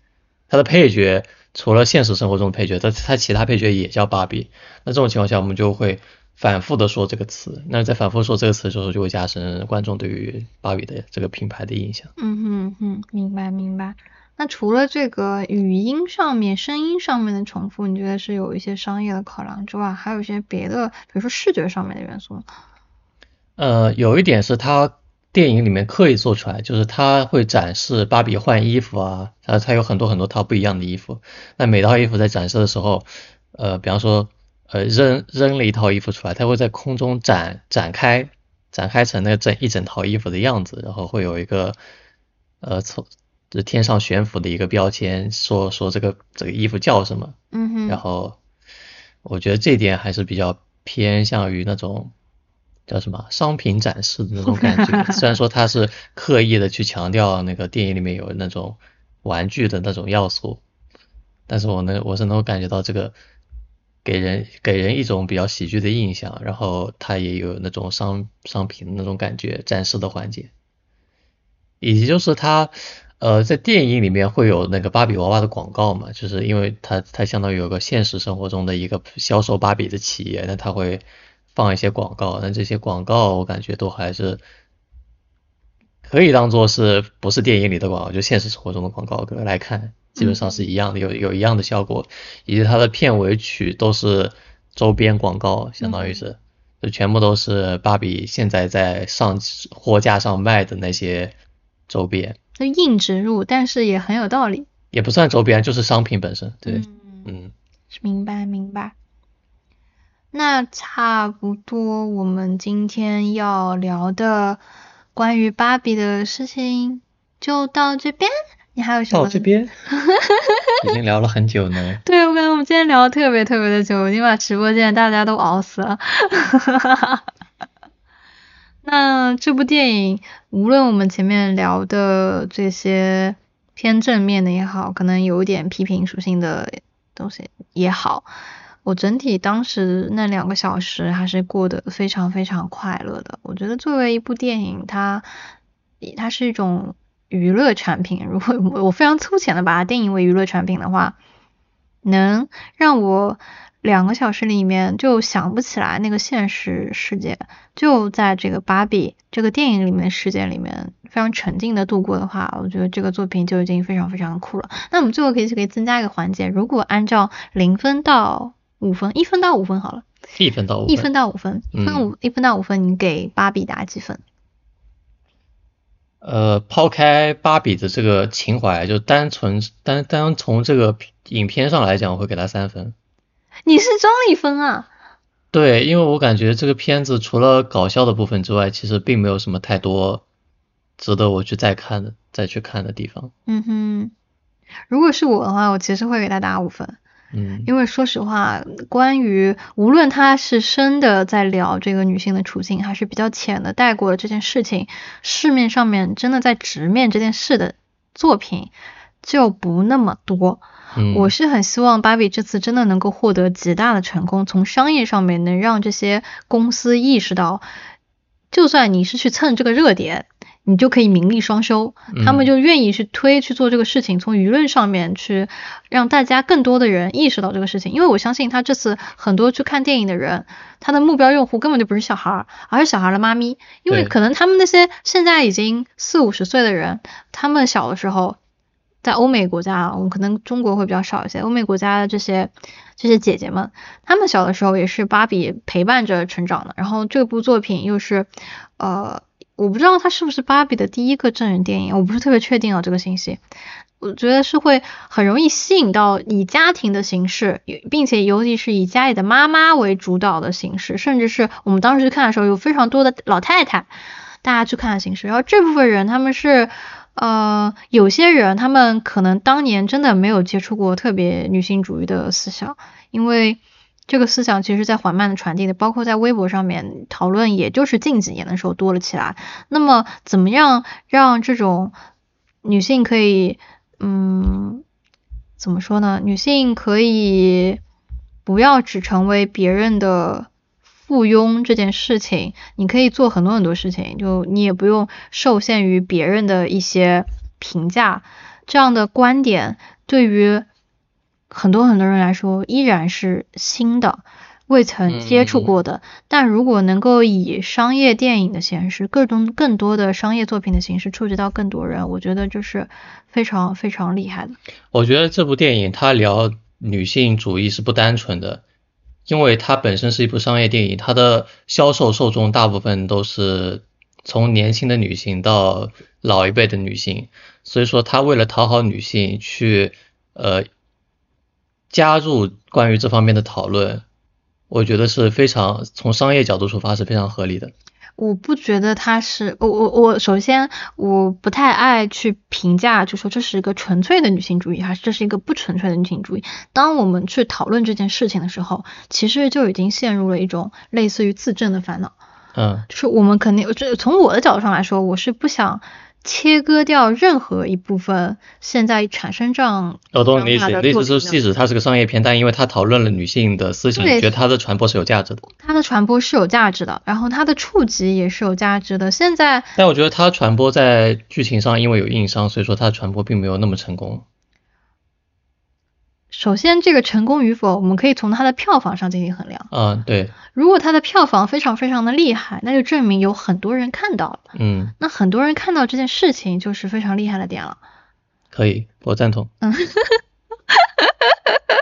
它的配角。除了现实生活中的配角，它它其他配角也叫芭比。那这种情况下，我们就会反复的说这个词。那在反复说这个词的时候，就会加深观众对于芭比的这个品牌的印象。嗯哼哼，明白明白。那除了这个语音上面、声音上面的重复，你觉得是有一些商业的考量之外，还有一些别的，比如说视觉上面的元素？呃，有一点是它。电影里面刻意做出来，就是他会展示芭比换衣服啊，他他有很多很多套不一样的衣服。那每套衣服在展示的时候，呃，比方说，呃，扔扔了一套衣服出来，他会在空中展展开，展开成那整一整套衣服的样子，然后会有一个，呃，从这天上悬浮的一个标签，说说这个这个衣服叫什么。嗯哼。然后，我觉得这点还是比较偏向于那种。叫什么商品展示的那种感觉？虽然说他是刻意的去强调那个电影里面有那种玩具的那种要素，但是我能我是能够感觉到这个给人给人一种比较喜剧的印象，然后它也有那种商商品的那种感觉展示的环节，以及就是它呃在电影里面会有那个芭比娃娃的广告嘛，就是因为它它相当于有个现实生活中的一个销售芭比的企业，那它会。放一些广告，那这些广告我感觉都还是可以当做是不是电影里的广告，就现实生活中的广告来看，基本上是一样的，有有一样的效果，以及它的片尾曲都是周边广告，相当于是，就全部都是芭比现在在上货架上卖的那些周边，硬植入，但是也很有道理，也不算周边，就是商品本身，对，嗯，明白明白。那差不多，我们今天要聊的关于芭比的事情就到这边。你还有什么？到这边 已经聊了很久呢。对，我感觉我们今天聊的特别特别的久，已经把直播间大家都熬死了。那这部电影，无论我们前面聊的这些偏正面的也好，可能有一点批评属性的东西也好，我整体当时那两个小时还是过得非常非常快乐的。我觉得作为一部电影，它它是一种娱乐产品。如果我非常粗浅的把它定义为娱乐产品的话，能让我。两个小时里面就想不起来那个现实世界，就在这个芭比这个电影里面世界里面非常沉浸的度过的话，我觉得这个作品就已经非常非常酷了。那我们最后可以可以增加一个环节，如果按照零分到五分，一分到五分好了，一分到五，一分到五分，分五一分到五分，你给芭比打几分？呃，抛开芭比的这个情怀，就单纯单单从这个影片上来讲，我会给他三分。你是张丽芬啊？对，因为我感觉这个片子除了搞笑的部分之外，其实并没有什么太多值得我去再看的、再去看的地方。嗯哼，如果是我的话，我其实会给他打五分。嗯，因为说实话，关于无论他是深的在聊这个女性的处境，还是比较浅的带过了这件事情，市面上面真的在直面这件事的作品就不那么多。我是很希望芭比这次真的能够获得极大的成功，从商业上面能让这些公司意识到，就算你是去蹭这个热点，你就可以名利双收，他们就愿意去推去做这个事情，从舆论上面去让大家更多的人意识到这个事情。因为我相信他这次很多去看电影的人，他的目标用户根本就不是小孩儿，而是小孩的妈咪，因为可能他们那些现在已经四五十岁的人，他们小的时候。在欧美国家啊，我们可能中国会比较少一些。欧美国家的这些这些姐姐们，她们小的时候也是芭比陪伴着成长的。然后这部作品又是，呃，我不知道它是不是芭比的第一个真人电影，我不是特别确定啊这个信息。我觉得是会很容易吸引到以家庭的形式，并且尤其是以家里的妈妈为主导的形式，甚至是我们当时去看的时候有非常多的老太太，大家去看的形式。然后这部分人他们是。呃，有些人他们可能当年真的没有接触过特别女性主义的思想，因为这个思想其实在缓慢的传递的，包括在微博上面讨论，也就是近几年的时候多了起来。那么，怎么样让这种女性可以，嗯，怎么说呢？女性可以不要只成为别人的。附庸这件事情，你可以做很多很多事情，就你也不用受限于别人的一些评价。这样的观点对于很多很多人来说依然是新的，未曾接触过的。但如果能够以商业电影的形式，各种更多的商业作品的形式触及到更多人，我觉得就是非常非常厉害的。我觉得这部电影它聊女性主义是不单纯的。因为它本身是一部商业电影，它的销售受众大部分都是从年轻的女性到老一辈的女性，所以说它为了讨好女性去呃加入关于这方面的讨论，我觉得是非常从商业角度出发是非常合理的。我不觉得他是我我我首先我不太爱去评价，就说这是一个纯粹的女性主义，还是这是一个不纯粹的女性主义。当我们去讨论这件事情的时候，其实就已经陷入了一种类似于自证的烦恼。嗯，就是我们肯定，这从我的角度上来说，我是不想。切割掉任何一部分，现在产生这样。我懂你意思，意思是即使它是个商业片，但因为它讨论了女性的思想，觉得它的传播是有价值的。它的传播是有价值的，然后它的触及也是有价值的。现在，但我觉得它传播在剧情上，因为有硬伤，所以说它的传播并没有那么成功。首先，这个成功与否，我们可以从它的票房上进行衡量。嗯，对。如果它的票房非常非常的厉害，那就证明有很多人看到了。嗯。那很多人看到这件事情，就是非常厉害的点了。可以，我赞同。嗯。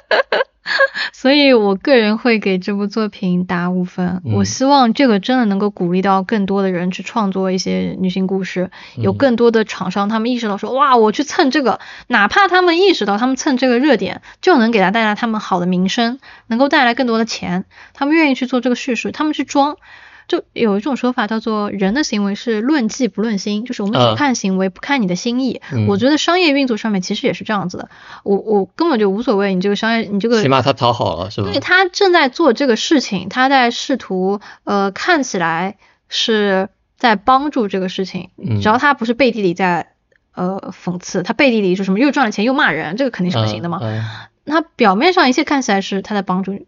所以我个人会给这部作品打五分。我希望这个真的能够鼓励到更多的人去创作一些女性故事，有更多的厂商他们意识到说，哇，我去蹭这个，哪怕他们意识到他们蹭这个热点就能给他带来他们好的名声，能够带来更多的钱，他们愿意去做这个叙事，他们去装，就有一种说法叫做人的行为是论迹不论心，就是我们只嗯看行为不看你的心意。嗯我觉得商业运作上面其实也是这样子的，我我根本就无所谓你这个商业你这个起码他讨好了是吧对？他正在做这个事情，他在试图呃看起来是在帮助这个事情，嗯只要他不是背地里在呃讽刺，他背地里说什么又赚了钱又骂人，这个肯定是不行的嘛。嗯嗯他表面上一切看起来是他在帮助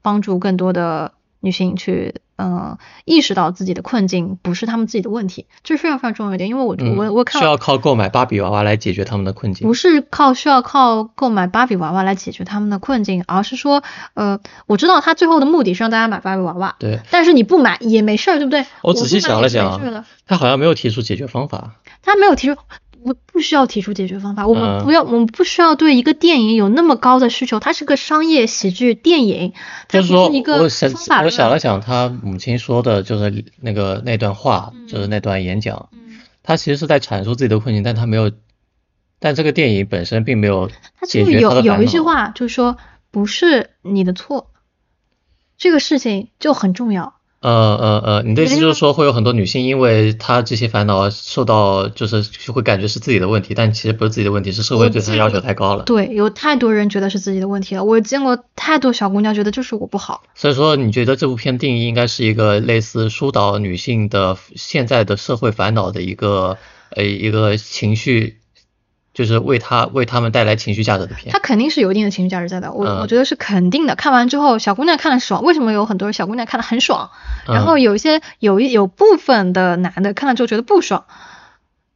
帮助更多的女性去嗯、呃意识到自己的困境不是他们自己的问题，这是非常非常重要一点，因为我、嗯我我看需要靠购买芭比娃娃来解决他们的困境不。是靠需要靠购买芭比娃娃来解决他们的困境，而是说，呃，我知道他最后的目的是让大家买芭比娃娃，对但是你不买也没事儿，对不对？我仔细想了想他好像没有提出解决方法。他没有提出，我不需要提出解决方法，我们嗯不要，我们不需要对一个电影有那么高的需求，它是个商业喜剧电影，它不是，一个我想方法论我想了想，他母亲说的就是那个那段话，嗯就是那段演讲，嗯他其实是在阐述自己的困境，但他没有，但这个电影本身并没有他就解决他有有一。句话就是说不是你的错，这个事情就很重要。呃呃呃，你的意思就是说会有很多女性因为她这些烦恼受到，就是会感觉是自己的问题，但其实不是自己的问题，是社会对她要求太高了。对，有太多人觉得是自己的问题了。我见过太多小姑娘觉得就是我不好。所以说，你觉得这部片定义应该是一个类似疏导女性的现在的社会烦恼的一个呃一个情绪，就是为他为他们带来情绪价值的片他。肯定是有一定的情绪价值在的，我、嗯我觉得是肯定的。看完之后，小姑娘看了爽，为什么有很多小姑娘看了很爽？然后嗯有一些有一有部分的男的看了之后觉得不爽，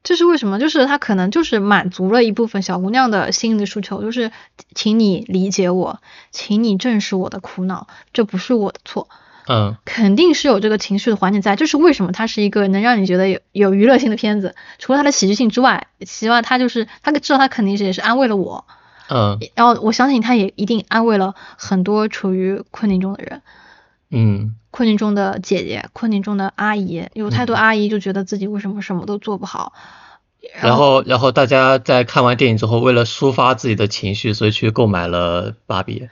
这是为什么？就是他可能就是满足了一部分小姑娘的心理诉求，就是请你理解我，请你正视我的苦恼，这不是我的错。嗯。肯定是有这个情绪的环节在，这是为什么它是一个能让你觉得有有娱乐性的片子。除了它的喜剧性之外，希望它就是他知道他肯定是也是安慰了我，嗯。然后我相信他也一定安慰了很多处于困境中的人，嗯。困境中的姐姐，困境中的阿姨，有太多嗯。阿姨就觉得自己为什么什么都做不好，然后然后大家在看完电影之后，为了抒发自己的情绪，所以去购买了芭比。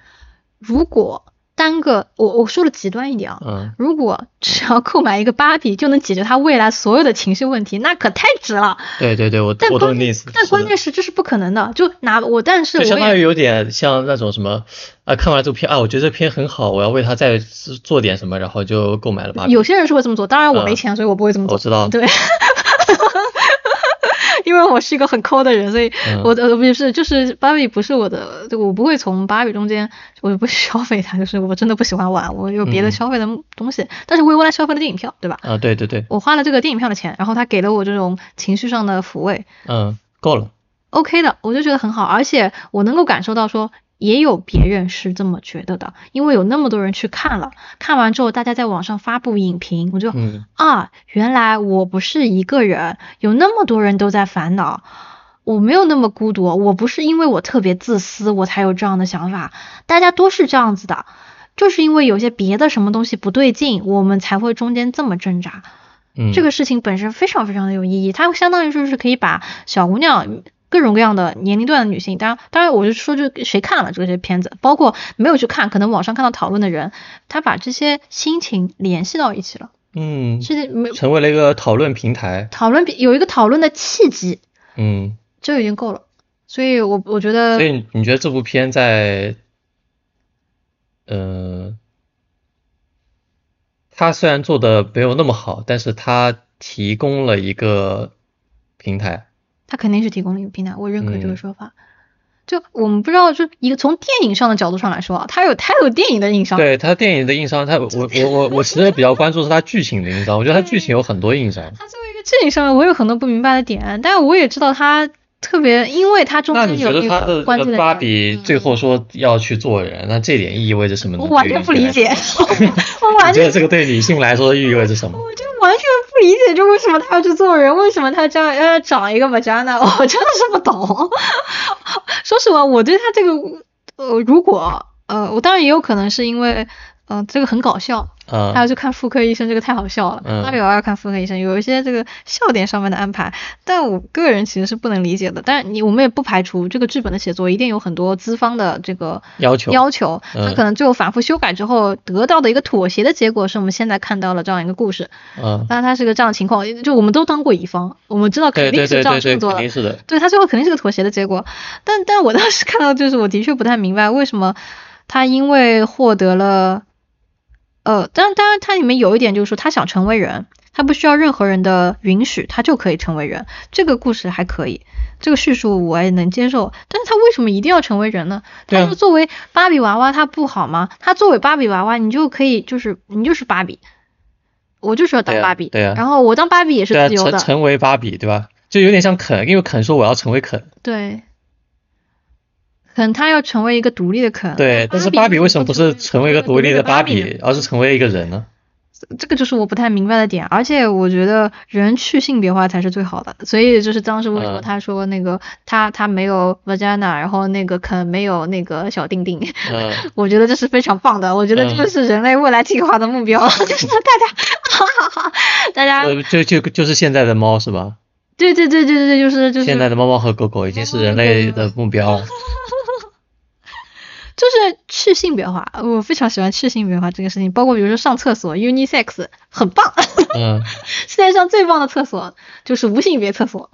如果单个我我说的极端一点啊，嗯如果只要购买一个芭比就能解决他未来所有的情绪问题，那可太值了。对对对，我但关我懂你意思。但关键是这是不可能的，就拿我，但是就我相当于有点像那种什么啊，看完这部片啊，我觉得这片很好，我要为他再做点什么，然后就购买了芭比。有些人是会这么做，当然我没嗯钱，所以我不会这么做。我知道对。因为我是一个很抠的人，所以嗯我的不是就是芭比不是我的，就我不会从芭比中间，我不消费它，就是我真的不喜欢玩，我有别的嗯消费的东西，但是我有为了消费了电影票，对吧？啊，对对对，我花了这个电影票的钱，然后他给了我这种情绪上的抚慰嗯，够了。，OK 的，我就觉得很好，而且我能够感受到说。也有别人是这么觉得的，因为有那么多人去看了，看完之后大家在网上发布影评，我就嗯啊，原来我不是一个人，有那么多人都在烦恼，我没有那么孤独，我不是因为我特别自私我才有这样的想法，大家都是这样子的，就是因为有些别的什么东西不对劲，我们才会中间这么挣扎。嗯，这个事情本身非常非常的有意义，它相当于说是可以把小姑娘。各种各样的年龄段的女性，当然，当然，我就说，就谁看了这些片子，包括没有去看，可能网上看到讨论的人，他把这些心情联系到一起了，嗯，是没成为了一个讨论平台。讨论有一个讨论的契机，嗯，就已经够了。所以我我觉得所，以你觉得这部片在，呃，它虽然做的没有那么好，但是他提供了一个平台。它肯定是提供了一个平台，我认可这个嗯说法。就我们不知道，就一个从电影上的角度上来说啊，他有太多电影的硬伤。对他电影的硬伤，他我我我我其实比较关注是他剧情的硬伤，我觉得他剧情有很多硬伤。他作为一个电影上面，我有很多不明白的点，但我也知道他特别，因为他中间有一得它的个关键的芭比最后说要去做人，那这点意味着什么呢？我完全不理解，我完全觉得这个对女性来说意味着什么？我就完全不理解，就为什么他要去做人，为什么他这样要长一个马扎呢我真的是不懂。说实话，我对他这个，呃，如果呃，我当然也有可能是因为，嗯，这个很搞笑，嗯还要去看妇科医生，这个太好笑了。嗯芭比娃娃要看妇科医生，有一些这个笑点上面的安排，但我个人其实是不能理解的。但是你我们也不排除这个剧本的写作一定有很多资方的这个要求要求，他嗯可能最后反复修改之后得到的一个妥协的结果，是我们现在看到了这样一个故事。嗯，但是它是个这样的情况，就我们都当过乙方，我们知道肯定是这样对对对，制作的。对他最后肯定是个妥协的结果，但但我当时看到就是我的确不太明白为什么他因为获得了，呃，当然当然它里面有一点就是说他想成为人，他不需要任何人的允许，他就可以成为人，这个故事还可以，这个叙述我也能接受，但是他为什么一定要成为人呢？他就作为芭比娃娃，他不好吗？他作为芭比娃娃，你就可以就是你就是芭比，我就是要当芭比，对啊然后我当芭比也是自由的，成成为芭比，对吧？就有点像肯，因为肯说我要成为肯，对，可能他要成为一个独立的肯。对，但是芭比为什么不是成为一个独立的芭比？而是成为一个人呢？这个就是我不太明白的点，而且我觉得人去性别化才是最好的，所以就是当时为什么嗯他说那个、他他没有 vagina，然后那个肯没有那个小丁丁，嗯，我觉得这是非常棒的，我觉得这嗯个是人类未来进化的目标，就是大家，大家，呃，就就就是现在的猫是吧？对对对对对，就是就是现在的猫猫和狗狗已经是人类的目标了。就是去性别化，我非常喜欢去性别化这个事情，包括比如说上厕所 unisex 很棒，嗯，世界上最棒的厕所就是无性别厕所。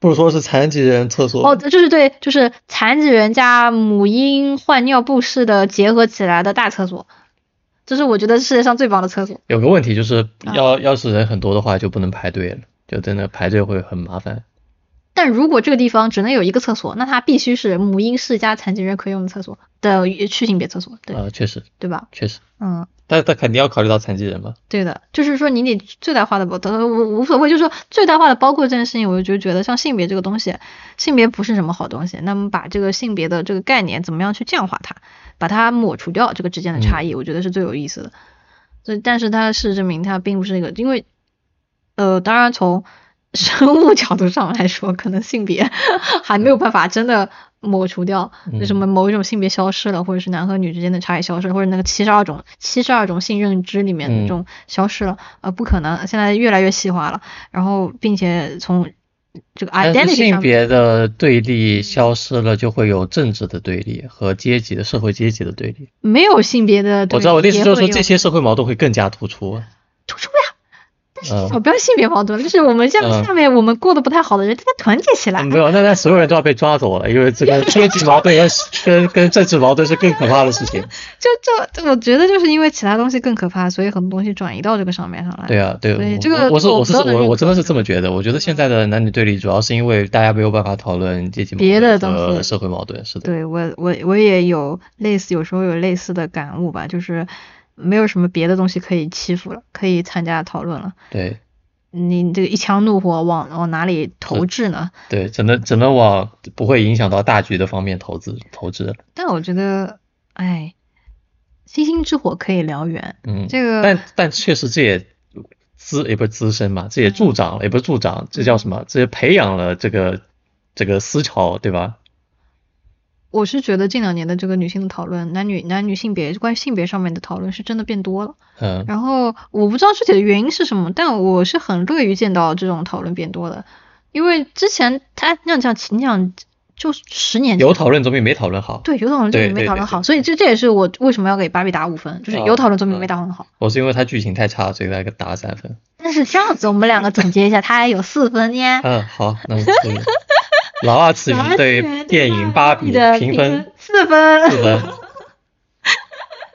不是说是残疾人厕所哦，就是对，就是残疾人加母婴换尿布式的结合起来的大厕所，这是我觉得世界上最棒的厕所。有个问题就是啊要要是人很多的话，就不能排队了，就真的排队会很麻烦。但如果这个地方只能有一个厕所，那它必须是母婴室加残疾人可用的厕所的去性别厕所，对、呃，确实对吧？确实，嗯，但但肯定要考虑到残疾人嘛。对的，就是说你得最大化的包，呃无无所谓，就是说最大化的包括这件事情，我就觉得像性别这个东西，性别不是什么好东西，那么把这个性别的这个概念怎么样去降化它，把它抹除掉这个之间的差异，我觉得是最有意思的。所以，但是它事实证明它并不是一个，因为呃，当然从生物角度上来说，可能性别 还没有办法真的抹除掉，嗯就什么某一种性别消失了，或者是男和女之间的差异消失了，或者那个七十二种七十二种性认知里面这种消失了，呃，不可能，现在越来越细化了，然后并且从这个 identity 性别的对立消失了，就会有政治的对立和阶级的社会阶级的对立。没有性别的，我知道，我的意思就是说，这些社会矛盾会更加突出。突出呀。嗯我不要性别矛盾，就是我们下嗯下面我们过得不太好的人，大家团结起来。没有，那那所有人都要被抓走了，因为这个 阶级矛盾跟跟跟政治矛盾是更可怕的事情。就就就我觉得就是因为其他东西更可怕，所以很多东西转移到这个上面上来。对啊，对，我对这个我是我我是我我真的是这么觉得。我觉得现在的男女对立主要是因为大家没有办法讨论阶级矛别的盾东西和社会矛盾。是的，对我我我也有类似，有时候有类似的感悟吧，就是没有什么别的东西可以欺负了，可以参加讨论了。对你这个一腔怒火往往哪里投掷呢？对，只能只能往不会影响到大局的方面投资投掷。但我觉得，哎，星星之火可以燎原。嗯，这个但但确实这也滋也不是滋生嘛，这也助长了，也不是助长，这叫什么？这也培养了这个这个思潮，对吧？我是觉得近两年的这个女性的讨论，男女男女性别关于性别上面的讨论是真的变多了。嗯，然后我不知道具体的原因是什么，但我是很乐于见到这种讨论变多的，因为之前他那样讲，你想就十年有讨论总比没讨论好。对有讨论总比没讨论好，所以这这也是我为什么要给芭比打五分，就是啊有讨论总比嗯没讨论好。我是因为它剧情太差，所以才给打了三分。但是这样子我们两个总结一下，他还有四分呢。嗯，好，那么可以。老二次元对电影《芭比》的评分四分，四分，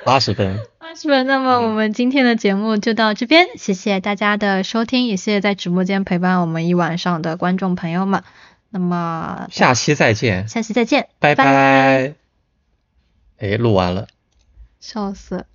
八十分。八十分。那么我们今天的节目就到这边，谢谢大家的收听，也谢谢在直播间陪伴我们一晚上的观众朋友们。那么下期再见，下期再见，拜拜拜。哎，录完了。笑死。